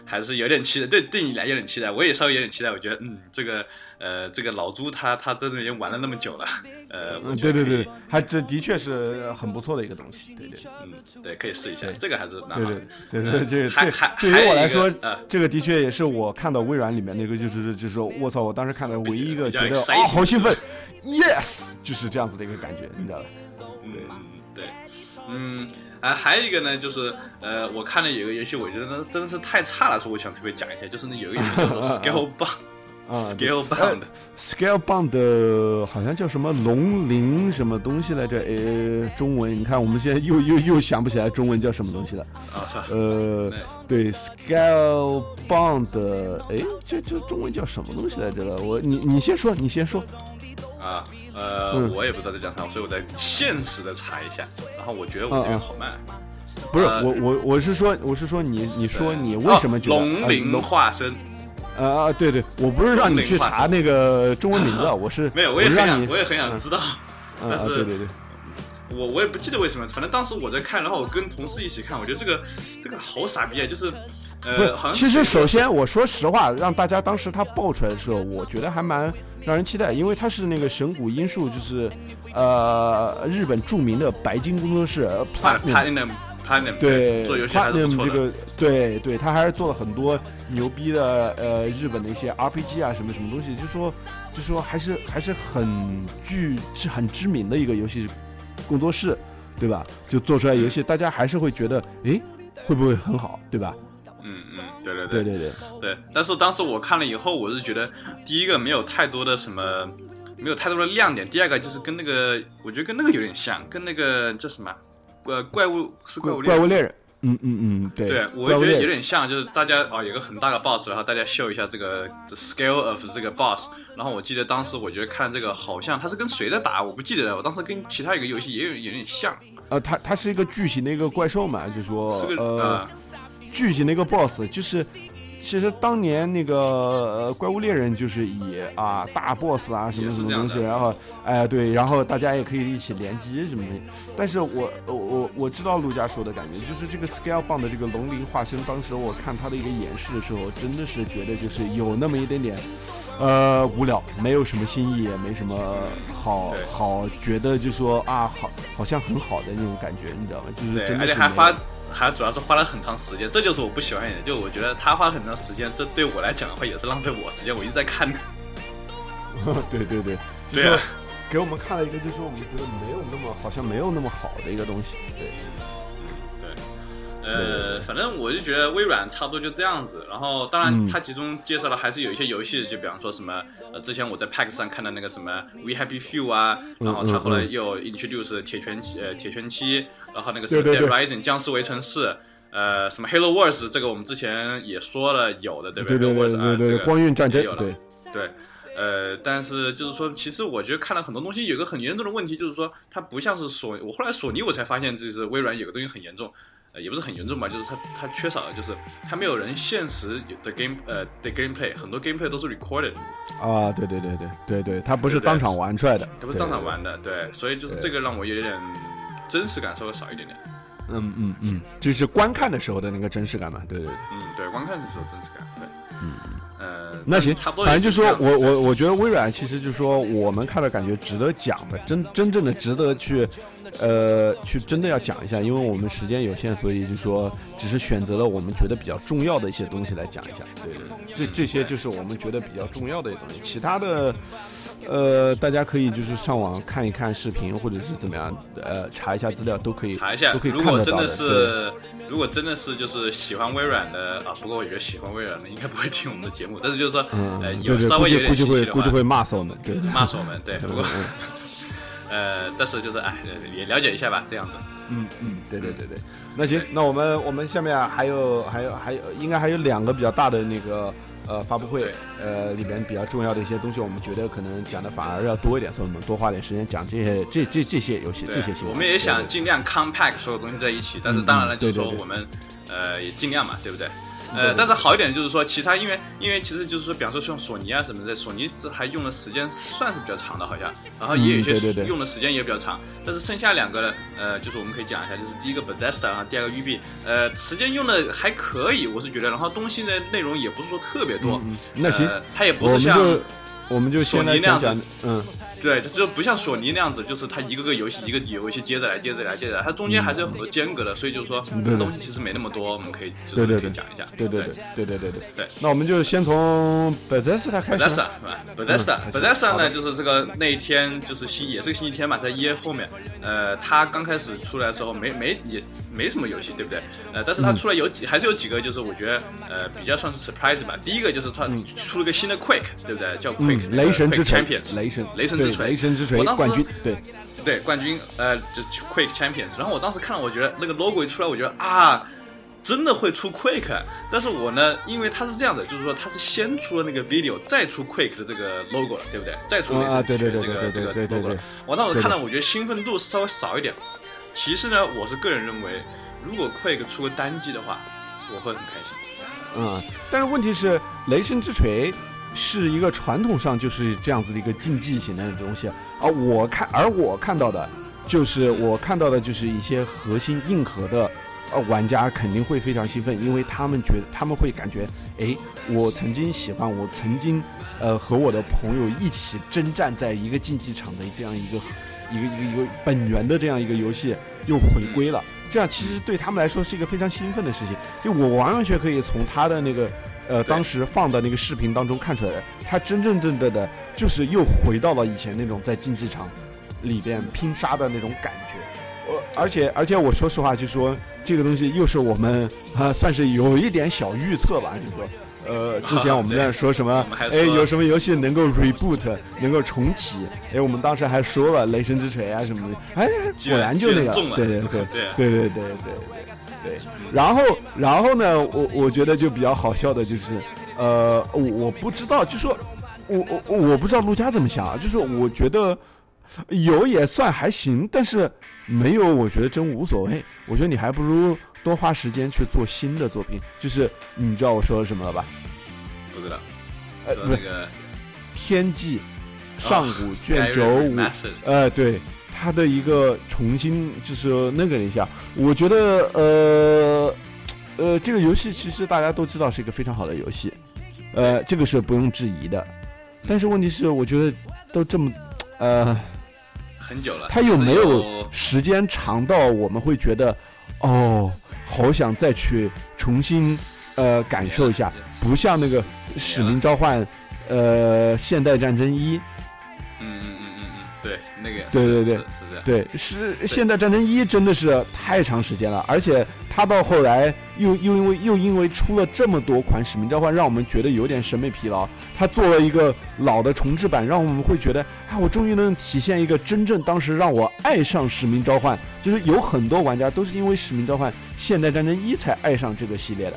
还是有点期待，对对你来有点期待，我也稍微有点期待，我觉得嗯，这个呃这个老朱他他在那边玩了那么久了，(laughs) 呃，我嗯，觉得对对对，还这的确是很不错的一个东西。对对嗯，对，可以试一下，这个还是蛮对好的对。对对对，这个对还还对于我来说呃，这个的确也是我看到微软里面那个，就是就是说，我操，我当时看的唯一一个觉得啊好兴奋，yes，就是这样子的一个感觉，你知道吧？嗯，对，嗯，啊，还有一个呢，就是呃，我看了有个游戏，我觉得真的是太差了，所以我想特别讲一下，就是那有一个叫做 Scalebound。(laughs) 啊 (laughs) 对 Scalebound，Scalebound 的好像叫什么龙鳞什么东西来着？呃，中文你看我们现在又又又想不起来中文叫什么东西了。啊，操呃，对，Scalebound，哎，这这中文叫什么东西来着了？我你你先说，你先说。啊，呃，嗯我也不知道在讲啥，所以我在现实的查一下，然后我觉得我这嗯嗯个好慢。不是呃我我我是说我是说你你说你为什么觉得哦龙鳞呃化身？呃啊对对，我不是让你去查那个中文名字，啊，我是 (laughs) 没有，我也很想，我也很想嗯知道。(laughs) 但是对对对，我我也不记得为什么，反正当时我在看，然后我跟同事一起看，我觉得这个这个好傻逼啊，就是不是呃，其实首先我说实话，让大家当时他爆出来的时候，我觉得还蛮让人期待，因为他是那个神谷英树，就是呃日本著名的白金工作室呃 Platinum。对做游戏还是不 Platinum 错的。这个，对对，他还是做了很多牛逼的呃日本的一些 RPG 啊什么什么东西，就说就说还是还是很具是很知名的一个游戏工作室，对吧？就做出来游戏，大家还是会觉得，诶，会不会很好，对吧？嗯嗯，对对对对对对，但是当时我看了以后，我是觉得第一个没有太多的什么，没有太多的亮点。第二个就是跟那个，我觉得跟那个有点像，跟那个叫什么，呃，怪物是怪怪物猎人怪物猎人，嗯嗯嗯，对，对，我觉得有点像，就是大家啊、有个很大的 boss，然后大家秀一下这个 the scale of 这个 boss。然后我记得当时我觉得看这个好像他是跟谁在打，我不记得了。我当时跟其他一个游戏也有有点像，呃，它它是一个巨型的一个怪兽嘛，就说是个呃呃巨型的一个 boss，就是其实当年那个呃怪物猎人就是以啊大 boss 啊什么什么东西，然后哎对，然后大家也可以一起联机什么的。但是我我我我知道陆家说的感觉，就是这个 scale 棒的这个龙鳞化身，当时我看他的一个演示的时候，真的是觉得就是有那么一点点呃无聊，没有什么新意，也没什么好好觉得就说啊好好像很好的那种感觉，你知道吗？就是，真的是没有而且还花还主要是花了很长时间，这就是我不喜欢一点，就我觉得他花很长时间，这对我来讲的话也是浪费我时间，我一直在看。对 (laughs) 对对，就说对啊给我们看了一个，就是我们觉得没有那么好像没有那么好的一个东西。对，呃，反正我就觉得微软差不多就这样子。然后，当然嗯。它其中介绍的还是有一些游戏，就比方说什么，呃，之前我在 PAX 上看的那个什么 We Happy Few 啊，然后它后来又 introduce 铁拳七，呃，铁拳七，然后那个什么 Dead Rising 僵尸围城四。呃，什么 Halo Wars 这个我们之前也说了有的，对不对？对 Halo 对 Wars 啊，对对，这个光晕战争有，了。对，对，呃，但是就是说，其实我觉得看了很多东西，有个很严重的问题，就是说它不像是索，我后来索尼我才发现，就是微软有个东西很严重，呃，也不是很严重吧，就是它它缺少的就是它没有人现实的 game 呃的 gameplay，很多 gameplay 都是 recorded，啊，对对对对对对，它不是当场玩出来的，它不是当场玩的，对，所以就是这个让我有点真实感稍微少一点点。嗯嗯嗯，就是观看的时候的那个真实感嘛，对对对。嗯，对，观看的时候真实感，对，嗯，呃，那行，差不多，反正就说我我我觉得微软其实就是说我们看了感觉值得讲的，真真正的值得去，呃，去真的要讲一下，因为我们时间有限，所以就说只是选择了我们觉得比较重要的一些东西来讲一下。对对，这这些就是我们觉得比较重要的东西，其他的。呃，大家可以就是上网看一看视频，或者是怎么样，呃，查一下资料都可以，查一下，都可以看得到的。如果真的是，如果真的是就是喜欢微软的啊，不过我觉得喜欢微软的应该不会听我们的节目，但是就是说，呃，有稍微有点估计会估计会骂死我们，对，骂死我们，对。(laughs) 不过，(laughs) 呃，但是就是哎，也了解一下吧，这样子。嗯嗯，对对对对。那行，那我们我们下面还有还有还有，应该还有两个比较大的那个。呃，发布会，呃，里边比较重要的一些东西，我们觉得可能讲的反而要多一点，所以我们多花点时间讲这些这这这些游戏，这些新闻。我们也想尽量 compact 所有东西在一起，但是当然了，就是说我们，呃，也尽量嘛，对不对？呃，但是好一点就是说，其他因为因为其实就是说，比方说像索尼啊什么的，索尼是还用的时间算是比较长的，好像，然后也有一些用的时间也比较长。但是剩下两个呢，呃，就是我们可以讲一下，就是第一个 Bethesda，然后第二个育碧，呃，时间用的还可以，我是觉得，然后东西的内容也不是说特别多。那行，它也不是像我们就索尼那样子，嗯。对，这就不像索尼那样子，就是它一个个游戏一个游戏接着来，接着来，接着来，它中间还是有很多间隔的，所以就是说东西其实没那么多，我们可以就是可以讲一下。对对对对对对对对。那我们就先从 Bethesda 开始。Bethesda，Bethesda，Bethesda 呢，就是这个那一天就是星也是个星期天嘛，在 EA 后面，呃，它刚开始出来的时候没没也没什么游戏，对不对？呃，但是它出来有几还是有几个，就是我觉得呃比较算是 surprise 吧。第一个就是它出了个新的 Quake，对不对？叫 Quake，雷神之锤，雷神，雷神之。雷神之锤冠军，对对冠军，呃，就 Quick Champions。然后我当时看了，我觉得那个 logo 一出来，我觉得啊，真的会出 Quick。但是我呢，因为它是这样的，就是说它是先出了那个 video，再出 Quick 的这个 logo 了，对不对？再出雷神之锤这个这个 logo 了。我当时看了，我觉得兴奋度是稍微少一点。其实呢，我是个人认为，如果 Quick 出个单机的话，我会很开心。嗯，但是问题是雷神之锤。是一个传统上就是这样子的一个竞技型的东西，而我看，而我看到的，就是我看到的就是一些核心硬核的，呃，玩家肯定会非常兴奋，因为他们觉得他们会感觉，哎，我曾经喜欢，我曾经，呃，和我的朋友一起征战在一个竞技场的这样一个一个一个一个本源的这样一个游戏又回归了，这样其实对他们来说是一个非常兴奋的事情，就我完完全可以从他的那个。呃，当时放的那个视频当中看出来的，他真真正正的，就是又回到了以前那种在竞技场里边拼杀的那种感觉。呃，而且而且我说实话，就说这个东西又是我们啊，算是有一点小预测吧，就说，呃，(laughs) 之前我们在说什么，哎，有什么游戏能够 reboot，能够重启？哎，我们当时还说了《雷神之锤》啊什么的，哎，果然就那个，对对对对对对对对。(laughs) 对，然后，然后呢？我我觉得就比较好笑的就是，呃，我我不知道，就说，我我我不知道陆家怎么想啊？就是我觉得有也算还行，但是没有，我觉得真无所谓。我觉得你还不如多花时间去做新的作品。就是你知道我说什么了吧？不知道。呃，不是，天际上古卷轴五。呃，对。它的一个重新就是那个一下，我觉得呃呃，这个游戏其实大家都知道是一个非常好的游戏，呃，这个是不用质疑的。但是问题是，我觉得都这么呃很久了，他有没有时间长到我们会觉得哦，好想再去重新呃感受一下，不像那个使命召唤呃现代战争一。对，那个对对对，是对，是现代战争一真的是太长时间了，而且它到后来又又因为又因为出了这么多款使命召唤，让我们觉得有点审美疲劳。它做了一个老的重置版，让我们会觉得啊，我终于能体现一个真正当时让我爱上使命召唤，就是有很多玩家都是因为使命召唤现代战争一才爱上这个系列的，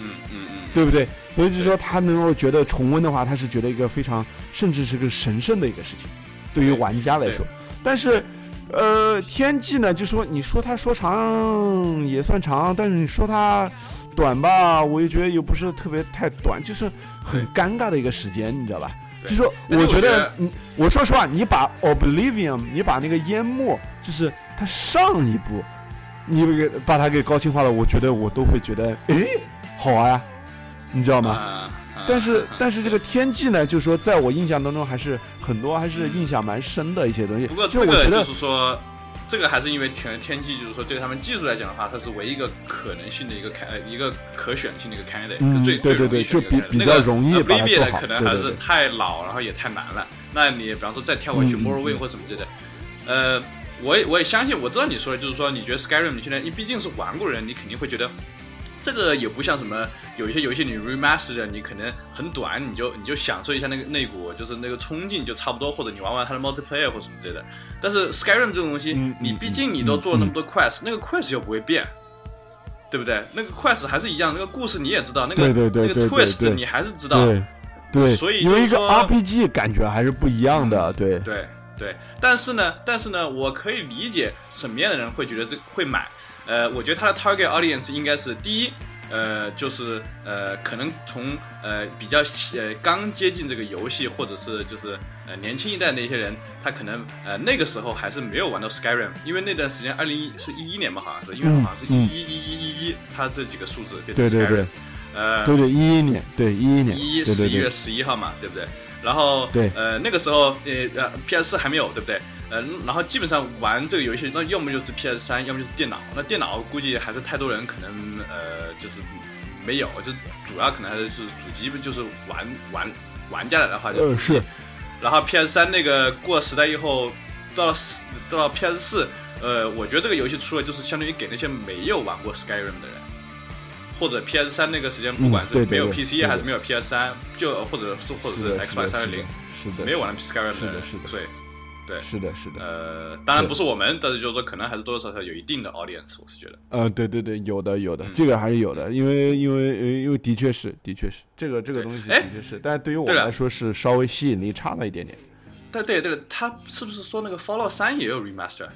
嗯嗯嗯，对不对？所以就是说他能够觉得重温的话，他是觉得一个非常甚至是个神圣的一个事情。对于玩家来说，但是，呃，天际呢，就说你说它说长也算长，但是你说它短吧，我又觉得又不是特别太短，就是很尴尬的一个时间，你知道吧？就说我觉得，你我说实话，你把 Oblivion，你把那个淹没，就是它上一部，你给把它给高清化了，我觉得我都会觉得，哎，好玩呀，你知道吗？啊但是但是这个天际呢，就是说在我印象当中还是很多还是印象蛮深的一些东西。不过这个就是说，这个还是因为天天际，就是说对他们技术来讲的话，它是唯一一个可能性的一个开一个可选性的一个 candidate，、嗯最对对对就比比较容易那个把它做好可能还是太老，然后也太难了。那你比方说再跳回去 Morrowind 或什么之类的，呃，我也我也相信，我知道你说的就是说，你觉得 Skyrim 你现在你毕竟是玩过人，你肯定会觉得。这个也不像什么，有一些游戏你 remaster 的，你可能很短，你就你就享受一下那个那股就是那个冲劲就差不多，或者你玩玩它的 multiplayer 或什么之类的。但是 Skyrim 这种东西，你毕竟你都做了那么多 quest，、那个 quest 又不会变，对不对？那个 quest 还是一样，那个故事你也知道，那个对对对那个 twist 你还是知道，对对，所以有一个 RPG 感觉还是不一样的，对对对，但是呢，但是呢，我可以理解什么样的人会觉得这会买。呃，我觉得它的 target audience 应该是第一，呃，就是呃，可能从呃比较呃刚接近这个游戏，或者是就是呃年轻一代的一些人，他可能呃那个时候还是没有玩到 Skyrim，因为那段时间二零一是一一年吧，好像是，因为嗯好像是一一一一一一，他这几个数字变成对对对呃，对对，一一年，对一一年，一十一月，十一号嘛，对不对？然后对呃那个时候呃呃 PS 四还没有，对不对？呃，然后基本上玩这个游戏，那要么就是 PS 三，要么就是电脑。那电脑估计还是太多人可能呃就是没有，就主要可能还是就是主机就是玩玩玩家来的话就嗯是，然后 PS 三那个过了时代以后，到了四到了 PS 四，呃，我觉得这个游戏出了就是相当于给那些没有玩过 Skyrim 的人，或者 PS 三那个时间不管是没有对对对 PC 还是没有 PS 三，就或者是或者是是的，是 Xbox 的，三六零，没有玩 Skyrim 的是的所以对是的，是的，呃，当然不是我们，但是就是说可能还是多多少少有一定的 audience，我是觉得。呃，对对对，有的有的嗯，这个还是有的，因为因为呃因为的确是的确是这个这个东西哎的确是，但是对于我来说是稍微吸引力差了一点点。但对对了，他是不是说那个 Fallout 三也有 remaster？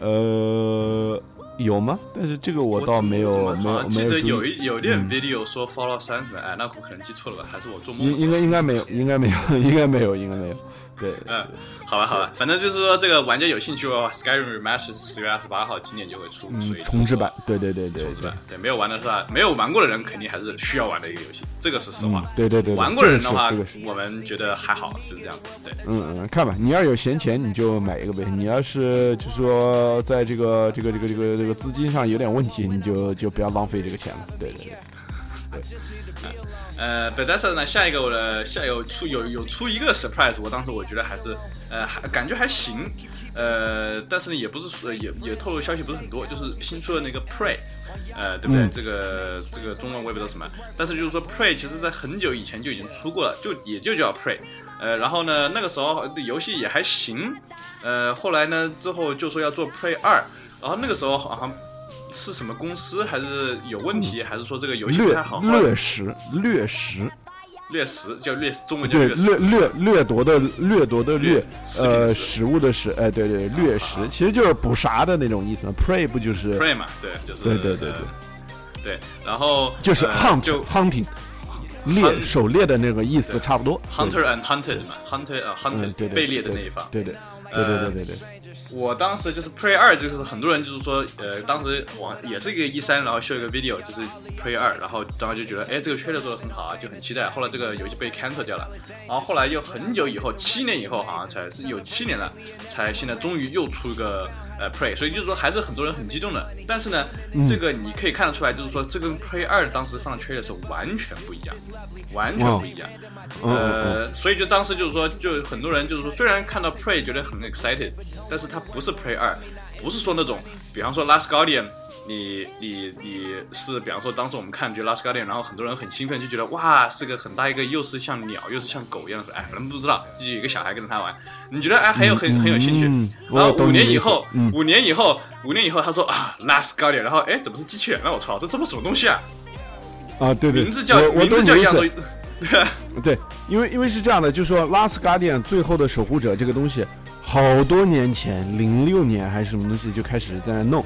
呃，有吗？但是这个我倒没有没我怎么好像有一有点嗯 video 说 Fallout 三是吧？哎，那我可能记错了吧？还是我做梦？应应该应该没有，应该没有，应该没有，应该没有。对，嗯，好吧，好吧，反正就是说，这个玩家有兴趣的话，Skyrim Remaster 是十月二十八号今年就会出，所嗯以，重置版，对对对对对重置版，对，没有玩的是吧？没有玩过的人肯定还是需要玩的一个游戏，这个是实话嗯。，对对对，对玩过的人的话这个我们觉得还好，就是这样。对，嗯嗯，看吧，你要有闲钱你就买一个呗，你要是就是说在这个这个这个这个这个资金上有点问题，你就就不要浪费这个钱了。对对对。呃，Bethesda 呢，下一个我的下有出有有出一个 surprise，我当时我觉得还是呃还感觉还行，呃，但是呢也不是说也也透露消息不是很多，就是新出的那个 Prey，呃，对不对？嗯这个这个中文我也不知道什么，但是就是说 Prey 其实在很久以前就已经出过了，就也就叫 Prey，呃，然后呢那个时候游戏也还行，呃，后来呢之后就说要做 Prey 二，然后那个时候好像。是什么公司还是有问题，还是说这个游戏不掠太好？掠食，掠食，掠食叫掠，中文叫，掠掠。掠掠夺的掠夺的掠呃，食食物的食，哎，对对，掠食，其实就是捕杀的那种意思嘛。Prey 不就是 prey 嘛，对，就是对对对呃对，然后就是呃 hunt 就 hunting，猎狩猎的那个意思差不多。hunter and hunted 嘛，hunter 呃嗯，hunted 对对，被猎的那一方。对对对对对对对，我当时就是 Pray 二，就是很多人就是说，呃，当时网也是一个一三，然后秀一个 video，就是 Pray 二，然后当时就觉得，哎，这个 trailer 做的很好啊，就很期待。后来这个游戏被 cancel 掉了，然后后来又很久以后，七年以后好像才是有七年了，才现在终于又出一个呃 Pray，所以就是说还是很多人很激动的。但是呢，这个你可以看得出来，就是说这跟 Pray 二当时放的 trailer 是完全不一样，完全不一样。呃，所以就当时就是说，就很多人就是说，虽然看到 Pray 觉得很 excited，但是它不是 Pray 二，不是说那种，比方说 Last Guardian，你你你是，比方说当时我们看觉得 Last Guardian，然后很多人很兴奋，就觉得哇，是个很大一个，又是像鸟，又是像狗一样的，哎，反正不知道，就有一个小孩跟着他玩，你觉得哎很有很很有兴趣，嗯然后五年以后，嗯五年以后，五年以后，他说啊 Last Guardian，然后哎怎么是机器人了？我操，这这么什么东西啊？啊，对对，名字叫名字叫一样东。西。(laughs) 对，因为因为是这样的，就是说《Last Guardian》最后的守护者这个东西，好多年前，零六年还是什么东西就开始在那弄，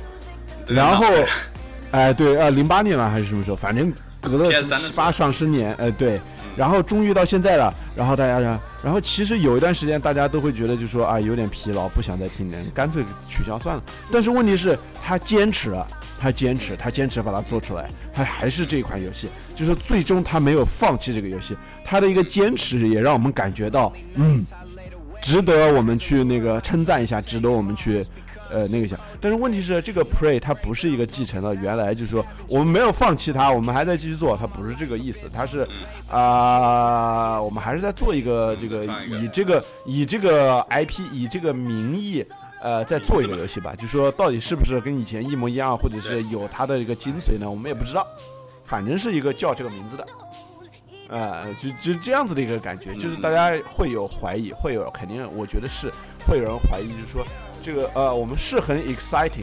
然后，(laughs) 哎，对，呃，零八年吧还是什么时候，反正隔了 PS3 什么的时候七八上十年，哎，对，然后终于到现在了，然后大家呢，然后其实有一段时间大家都会觉得就说啊有点疲劳，不想再听了，干脆取消算了。但是问题是，他坚持了，他坚持，他坚持把它做出来，他还是这款游戏，就是最终他没有放弃这个游戏，他的一个坚持也让我们感觉到，嗯，值得我们去那个称赞一下，值得我们去。呃，那个想，但是问题是，这个 Pray 它不是一个继承了原来，就是说我们没有放弃它，我们还在继续做，它不是这个意思，它是啊、我们还是在做一个这个以这个以这个 IP 以这个名义。呃，在做一个游戏吧，就说到底是不是跟以前一模一样，或者是有它的一个精髓呢？我们也不知道，反正是一个叫这个名字的，呃，就就这样子的一个感觉，就是大家会有怀疑，会有肯定，我觉得是会有人怀疑，就是说这个呃，我们是很 exciting，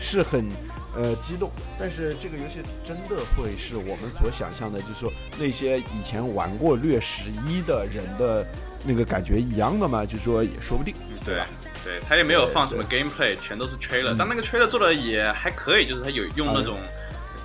是很呃激动，但是这个游戏真的会是我们所想象的，就是说那些以前玩过掠十一的人的那个感觉一样的吗？就是说也说不定。对吧对，他也没有放什么 gameplay，全都是 trailer。但那个 trailer 做的也还可以，就是他有用那种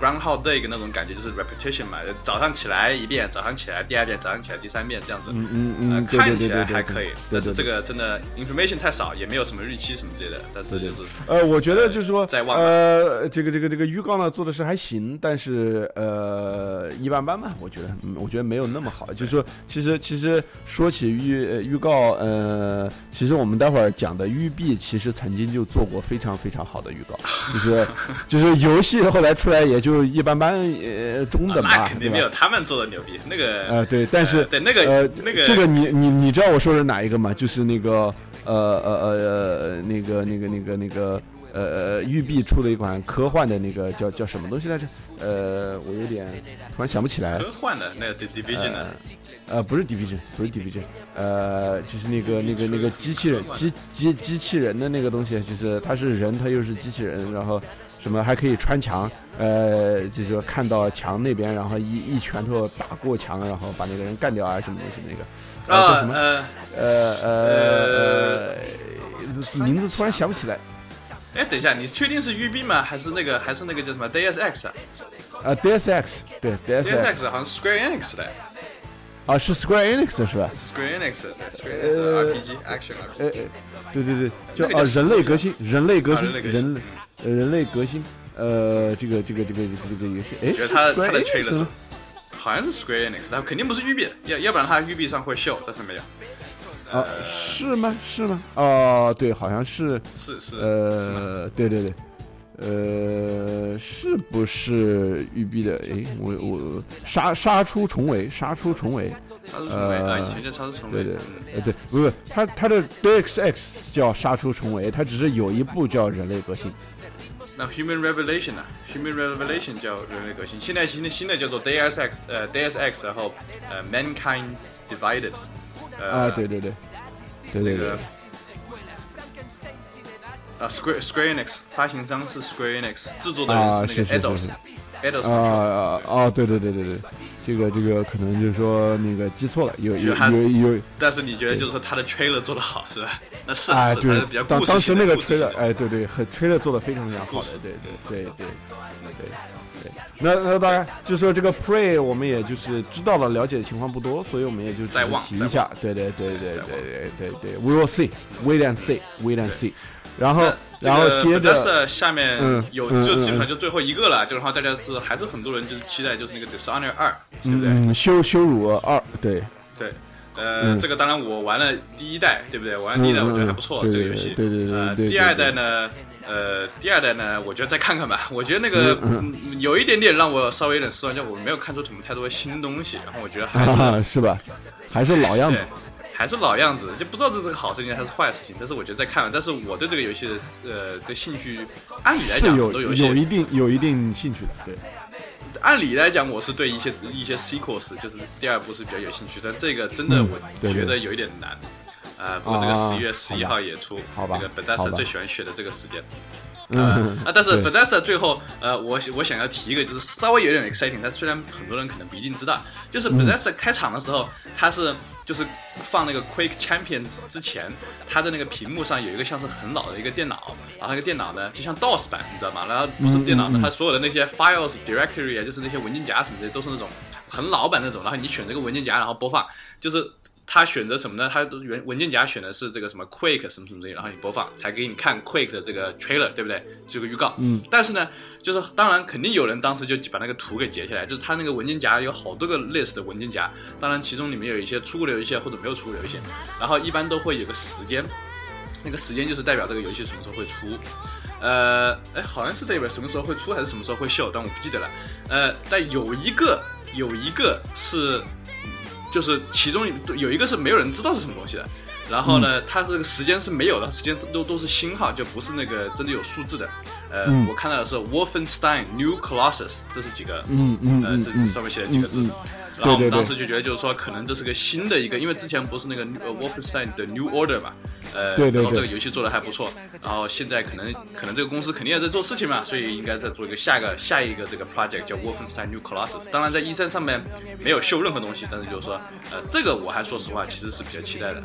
Groundhog Day 的那种感觉，就是 repetition 嘛，早上起来一遍，早上起来第二遍，早上起来第三遍这样子。嗯嗯呃嗯，，看起来还可以，但是这。个真的 information 太少，也没有什么日期什么之类的。但是就是呃，我觉得就是说，在忘呃，这个这个这个预告呢做的是还行，但是呃一般般吧，我觉得，嗯，我觉得没有那么好。就是说，其实其实说起预呃预告，呃，其实我们待会儿讲的育碧其实曾经就做过非常非常好的预告，就是 (laughs) 就是游戏后来出来也就一般般，呃，中等吧，那肯定？没有他们做的牛逼。那个呃，对，但是呃对那个呃，那个这个你你你知道我说的是哪一个吗？就是那个呃呃呃呃那个那个那个那个呃呃育碧出的一款科幻的那个叫叫什么东西来着？呃，我有点突然想不起来。科幻的那个 Division 呃的，呃，不是 Division，不是 Division，呃，就是那个那个那个机器人机机机器人的那个东西，就是它是人，它又是机器人，然后什么还可以穿墙，呃，就是说看到墙那边，然后一一拳头打过墙，然后把那个人干掉啊，什么东西那个，呃，叫什么？呃，呃呃呃，名字突然想不起来。哎，等一下，你确定是育碧吗？还是那个还是那个叫什么 Deus Ex 啊啊，Deus X，对，Deus？Deus X，好像是 Square Enix 的啊，是 Square Enix 是吧？是，Square Enix 的对，Square Enix RPG action 呃 RPG。呃，对对对，叫啊人类革新，人类革新人类呃人类革新，呃，这个这个这个这个游戏，哎，是觉得他他 Square 的吗？好像是 Square Enix，他肯定不是育碧的，要要不然它育碧上会秀，但是没有。啊，是吗？是吗？哦，对，好像是，是是？呃，对对对，呃，是不是育碧的？哎，我我杀杀出重围，杀出重围，杀出重围啊，呃以前叫杀出重围。对对嗯，呃对，不是，它它的 Deus X 叫杀出重围，它只是有一部叫人类革新。那 Human Revelation 啊？Human Revelation 叫人类革新，现在新的新的叫做 Deus Ex，呃 Deus Ex，然后呃 Mankind Divided，呃啊，对对对，对对对那个。啊 Square Square Enix 发行商是 Square Enix，制作的人啊是那个是是是 Eidos 是 Eidos 啊。啊啊！对对对对对，这个这个可能就是说那个记错了，有有有有但是你觉得就是说他的 trailer 做的好是吧？那是啊，对是比较，当当时那个吹的哎，对对，很吹的做的非常非常好的，对对对对对对对。那那当然，就说这个 Pray，我们也就是知道了，了解的情况不多，所以我们也就再提一下，对对对对对对对对，We will see，wait and see，wait and see。然后然后接着下面嗯有就基本上就最后一个了，就然后大家是还是很多人就是期待就是那个 Dishonor 二，对不对？羞羞辱二，对，对，呃，嗯这个当然我玩了第一代，对不对？玩了第一代我觉得还不错，这个游戏。对对对第二代呢，呃，第二代呢，我觉得再看看吧。我觉得那个有一点点让我稍微有点失望，就我没有看出什么太多新东西，然后我觉得还是啊，是吧？还是老样子对，还是老样子，就不知道这是个好事情还是坏事情。但是我觉得在看，但是我对这个游戏的呃的兴趣，按理来讲，是有有一定有一定兴趣的，对。按理来讲，我是对一些一些 sequels，就是第二部是比较有兴趣，但这个真的嗯我觉得有一点难。啊，不过这个啊十一月十一号也出，好吧这个好 Bethesda 吧最喜欢选的这个时间。嗯。(laughs) 啊，但是对。Bethesda 最后，呃，我我想要提一个，就是稍微有点 exciting，但虽然很多人可能不一定知道，就是嗯。Bethesda 开场的时候，它是就是放那个 Quick Champions 之前，它的那个屏幕上有一个像是很老的一个电脑，然后那个电脑呢就像 DOS 版，你知道吗？然后不是电脑的，它所有的那些 files directory 啊，就是那些文件夹什么的，都是那种很老版那种，然后你选这个文件夹，然后播放，就是他选择什么呢？他原文件夹选的是这个什么 Quake 什么什么东西，然后你播放才给你看 Quake 的这个 trailer，对不对？这个预告。嗯。但是呢，就是当然肯定有人当时就把那个图给截下来，就是他那个文件夹有好多个 list 的文件夹，当然其中里面有一些出过的游戏或者没有出过的游戏，然后一般都会有个时间，那个时间就是代表这个游戏什么时候会出。呃，哎，好像是代表什么时候会出还是什么时候会秀，但我不记得了。呃，但有一个有一个是，就是其中有一个是没有人知道是什么东西的。然后呢，它这个时间是没有的，时间都都是星号，就不是那个真的有数字的。呃，我看到的是 Wolfenstein New Colossus，这是几个，嗯嗯呃，这这上面写的几个字。然后我们当时就觉得，就是说，可能这是个新的一个，因为之前不是那个呃 Wolfenstein 的 New Order 嘛，呃，对对然后这个游戏做的还不错，然后现在可能可能这个公司肯定也在做事情嘛，所以应该在做一个下一个下一个这个 project 叫 Wolfenstein New Colossus。当然在 E 三上面没有秀任何东西，但是就是说，呃，这个我还说实话，其实是比较期待的。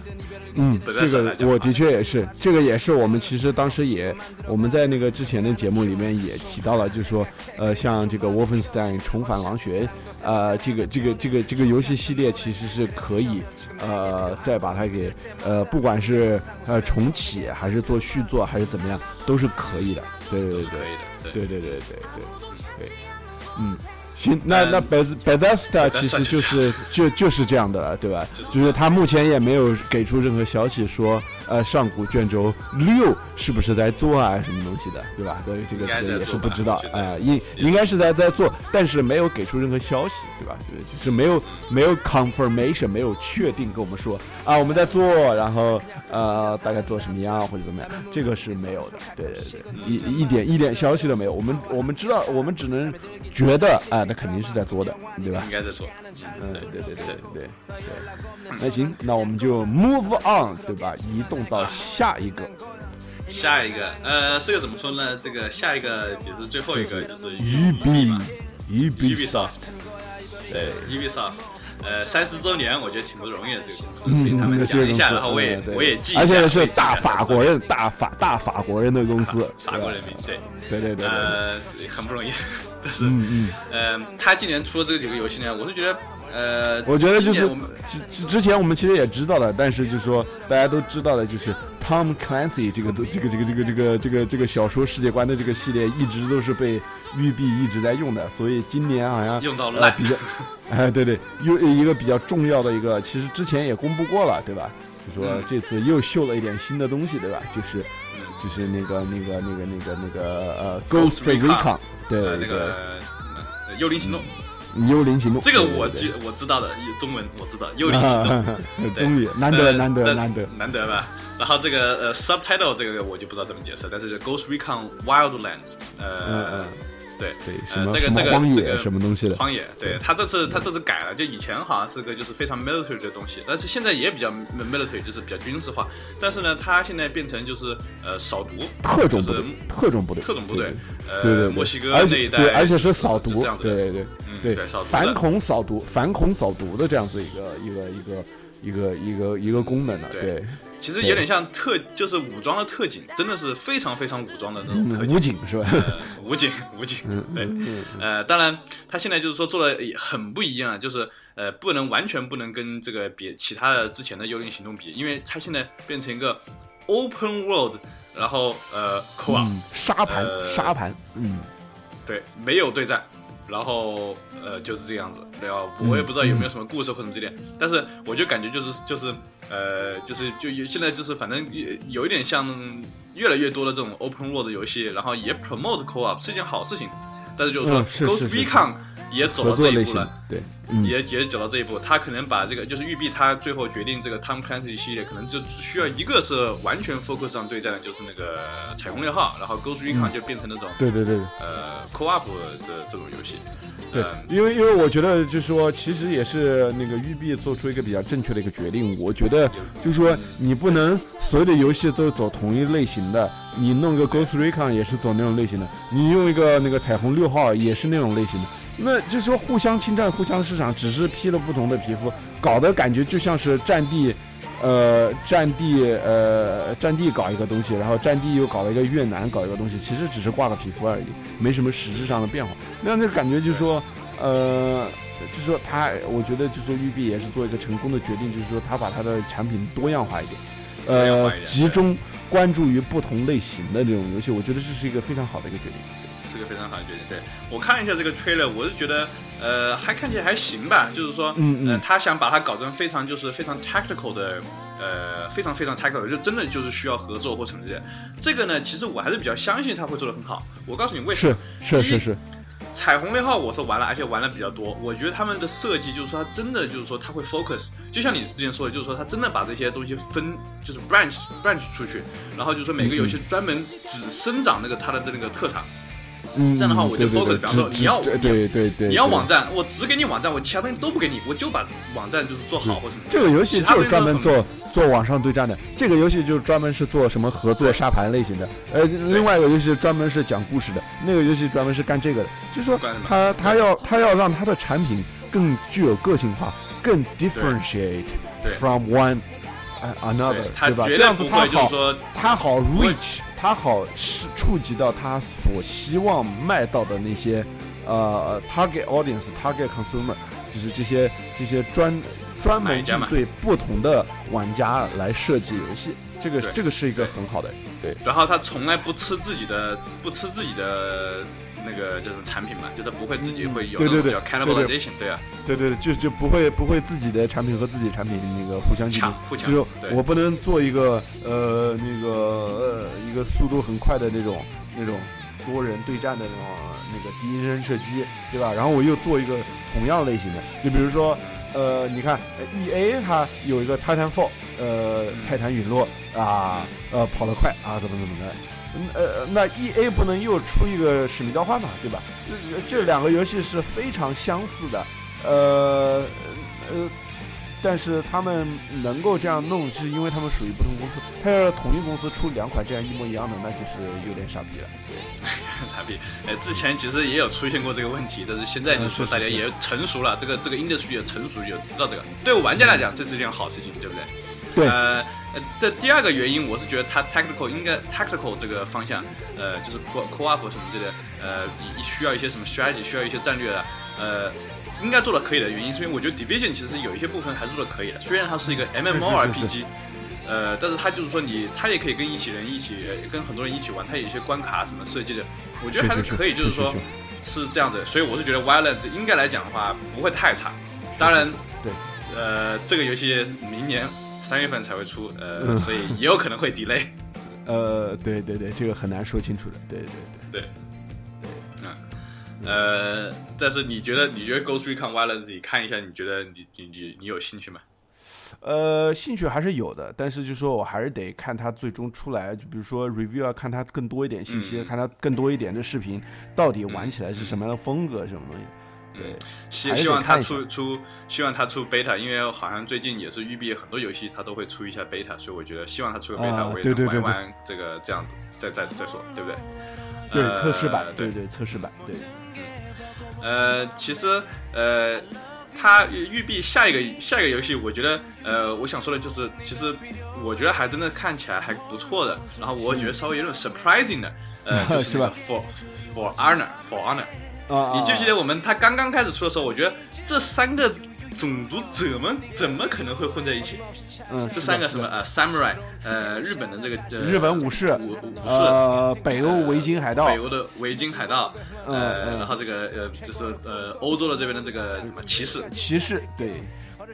嗯，这个我的确也是，这个也是我们其实当时也我们在那个之前的节目里面也提到了，就是说，呃，像这个 Wolfenstein 重返狼穴，呃，这个这个这个这个游戏。系列其实是可以，呃，再把它给，呃，不管是呃重启还是做续作还是怎么样，都是可以的。对对对对，对对对对对对，嗯。行，那那 Beth Bethesda 其实就是就就是这样的了，对吧？就是他目前也没有给出任何消息说，呃，上古卷轴六是不是在做啊，什么东西的，对吧？所以这个这个也是不知道，哎，应应该是在在做，但是没有给出任何消息，对吧？对，就是没有没有 confirmation，没有确定跟我们说啊，我们在做，然后呃，大概做什么样或者怎么样，这个是没有的，对对对，一一点一点消息都没有，我们我们知道，我们只能觉得，哎。那肯定是在做的，对吧？应该在做。嗯，对对对对对对。那行，那我们就 move on，对吧？移动到下一个。下一个，呃，这个怎么说呢？这个下一个就是最后一个，就是育碧，Ubisoft。对，Ubisoft。呃，三十周年，我觉得挺不容易的这个公司，所以他们讲一下，然后我也我也记。而且是大法国人，大法大法国人的公司，(laughs) 法国人民，对对对对，呃，很不容易。(laughs) 但是，嗯嗯，呃，他今年出了这几个游戏呢，我是觉得，呃，我觉得就是之之前我们其实也知道了，但是就是说大家都知道的，就是 Tom Clancy 这个都这个这个这个这个这个这个小说世界观的这个系列，一直都是被育碧一直在用的，所以今年好像用到烂，比较，哎，对对，又一个比较重要的一个，其实之前也公布过了，对吧？就说这次又秀了一点新的东西，对吧？就是就是那个那个那个那个那个呃，Ghost Recon。对那个幽灵行动，幽灵行动，这个我知我知道的，中文我知道，幽灵行动，(laughs) 终于难得难得难得难得吧。然后这个呃，subtitle 这个我就不知道怎么解释，但是 Ghost Recon Wildlands，呃。对对，什么这个这个荒野什么东西的荒野，对他这次他这次改了，就以前好像是个就是非常 military 的东西，但是现在也比较 military，就是比较军事化。但是呢，他现在变成就是呃扫毒，特种部队，特种部队，特种部队，呃，对对，墨西哥这一带，对，而且是扫毒，对对对对，反恐扫毒，反恐扫毒的这样子一个一个一个一个一个一个功能呢，对。其实有点像特，就是武装的特警，真的是非常非常武装的那种特警，武警是吧？武警，(laughs) 武警，对，呃，当然，他现在就是说做的很不一样，就是呃，不能完全不能跟这个别其他的之前的幽灵行动比，因为他现在变成一个 open world，然后呃，co-op 沙盘，沙盘，嗯，对，没有对战。然后呃就是这样子，对吧？我也不知道有没有什么故事或者什么之类，但是我就感觉就是就是呃就是就现在就是反正有一点像越来越多的这种 open world 游戏，然后也 promote co-op 是一件好事情，但是就是说 Ghost Recon 也走到这一步了，对。也也走到这一步，他可能把这个就是育碧，他最后决定这个 Tom Clancy 系列可能就需要一个是完全 focus 上对战的，就是那个彩虹六号，然后 Ghost Recon 就变成那种对对对呃 co-op 的这种游戏。对，因为因为我觉得就是说，其实也是那个育碧做出一个比较正确的一个决定。我觉得就是说，你不能所有的游戏都走同一类型的，你弄个 Ghost Recon 也是走那种类型的，你用一个那个彩虹六号也是那种类型的。那就是说互相侵占、互相市场，只是披了不同的皮肤，搞得感觉就像是战地，呃，战地，呃，战地搞一个东西，然后战地又搞了一个越南搞一个东西，其实只是挂个皮肤而已，没什么实质上的变化。那样就感觉就是说，呃，就是说他，我觉得就是说育碧也是做一个成功的决定，就是说他把他的产品多样化一点，呃，集中关注于不同类型的这种游戏，我觉得这是一个非常好的一个决定，是个非常好的决定。对我看了一下这个 trailer，我是觉得，呃，还看起来还行吧，就是说，嗯嗯，他想把它搞成非常就是非常 tactical 的。呃，非常非常 tactical，就真的就是需要合作或什么这些。这个呢，其实我还是比较相信他会做的很好。我告诉你为什么？是是是是。彩虹六号我是玩了，而且玩的比较多。我觉得他们的设计就是说，他真的就是说他会 focus，就像你之前说的，就是说他真的把这些东西分，就是 branch branch 出去，然后就是说每个游戏专门只生长那个它的那个特长。嗯，这样的话我就 focus，比方说你要对对对，你要网站，我只给你网站，我其他东西都不给你，我就把网站就是做好或什么。这个游戏就是专门做做网上对战的，这个游戏就是专门是做什么合作沙盘类型的。呃，另外一个游戏专门是讲故事的，那个游戏专门是干这个的。就是说他他要他要让他的产品更具有个性化，更 differentiate from one another，对吧？这样子他好他好 reach。他好是触及到他所希望卖到的那些，呃，target audience，target consumer，就是这些这些专专门针对不同的玩家来设计游戏，这个这个是一个很好的，对。然后他从来不吃自己的，不吃自己的。那个就是产品嘛，就是不会自己会有对对对对啊，对对对，就就不会不会自己的产品和自己产品那个互相竞争，就是我不能做一个呃那个呃一个速度很快的那种那种多人对战的那种那个第一人射击，对吧？然后我又做一个同样类型的，就比如说呃，你看 E A 它有一个 Titanfall，呃，泰坦陨落啊，呃，跑得快啊，怎么怎么的。呃，那 E A 不能又出一个使命召唤嘛，对吧？这两个游戏是非常相似的，呃呃，但是他们能够这样弄，是因为他们属于不同公司。他要是同一公司出两款这样一模一样的，那就是有点傻逼了。(laughs) 傻逼！呃，之前其实也有出现过这个问题，但是现在就说大家也成熟了，这个这个 industry 也成熟，也知道这个。对玩家来讲，这是一件好事情，对不对？对。呃。呃，的第二个原因，我是觉得它 tactical 应该 tactical 这个方向，呃，就是 co co-op 什么之类的，呃，需要一些什么 strategy，需要一些战略的，呃，应该做的可以的原因，是因为我觉得 division 其实有一些部分还是做的可以的，虽然它是一个 MMORPG，呃，但是它就是说你，它也可以跟一起人一起，跟很多人一起玩，它有一些关卡什么设计的，我觉得还是可以，就是说是这样子，所以我是觉得 Violence 应该来讲的话不会太差，当然，对，呃，这个游戏明年。三月份才会出，呃，所以也有可能会 delay。呃，对对对，这个很难说清楚的。对对对对对，嗯，呃，但是你觉得你觉得 Ghost Recon Wildlands 自己看一下，你觉得你你你你有兴趣吗？呃，兴趣还是有的，但是就说我还是得看它最终出来，就比如说 review 要看它更多一点信息，看它更多一点的视频，到底玩起来是什么样的风格，什么东西。对，希希望他出出，希望他出 beta，因为好像最近也是育碧很多游戏他都会出一下 beta，所以我觉得希望他出个 beta，我也玩玩这个这样子，再再再说，对不对？对，测试版，对对，测试版，对，嗯，呃，其实呃，他育碧下一个下一个游戏，我觉得呃，我想说的就是，其实我觉得还真的看起来还不错的，然后我觉得稍微有点 surprising 的，呃，就是 (laughs) 吧？For For Honor，For Honor。你记不记得我们他刚刚开始出的时候，我觉得这三个种族怎么怎么可能会混在一起？嗯，这三个什么呃，samurai，呃，日本的这个日本武士，武武士，呃，北欧维京海盗，北欧的维京海盗，呃，然后这个呃，就是呃，欧洲的这边的这个什么骑士，骑士，对。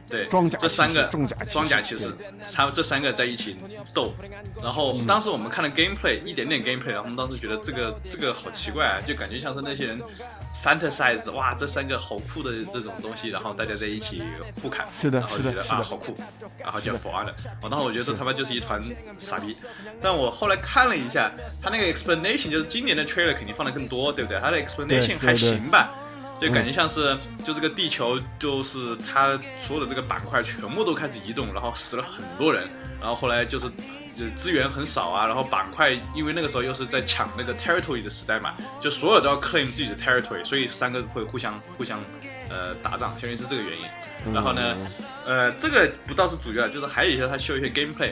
对，装甲这三个装甲装甲骑士，他们这三个在一起斗，然后当时我们看了 gameplay 一点点 gameplay，然后我们当时觉得这个这个好奇怪啊，就感觉像是那些人 fantasize，哇，这三个好酷的这种东西，然后大家在一起互砍，是的，然后觉得，啊，好酷，然后就 for honor，然后我觉得这他妈就是一团傻逼，但我后来看了一下，他那个 explanation 就是今年的 trailer 肯定放的更多，对不对？他的 explanation 还行吧。就感觉像是，就这个地球，就是它所有的这个板块全部都开始移动，然后死了很多人，然后后来就是资源很少啊，然后板块因为那个时候又是在抢那个 territory 的时代嘛，就所有都要 claim 自己的 territory，所以三个会互相互相呃打仗，相当于是这个原因。然后呢，呃，这个不倒是主要，就是还有一些他秀一些 gameplay，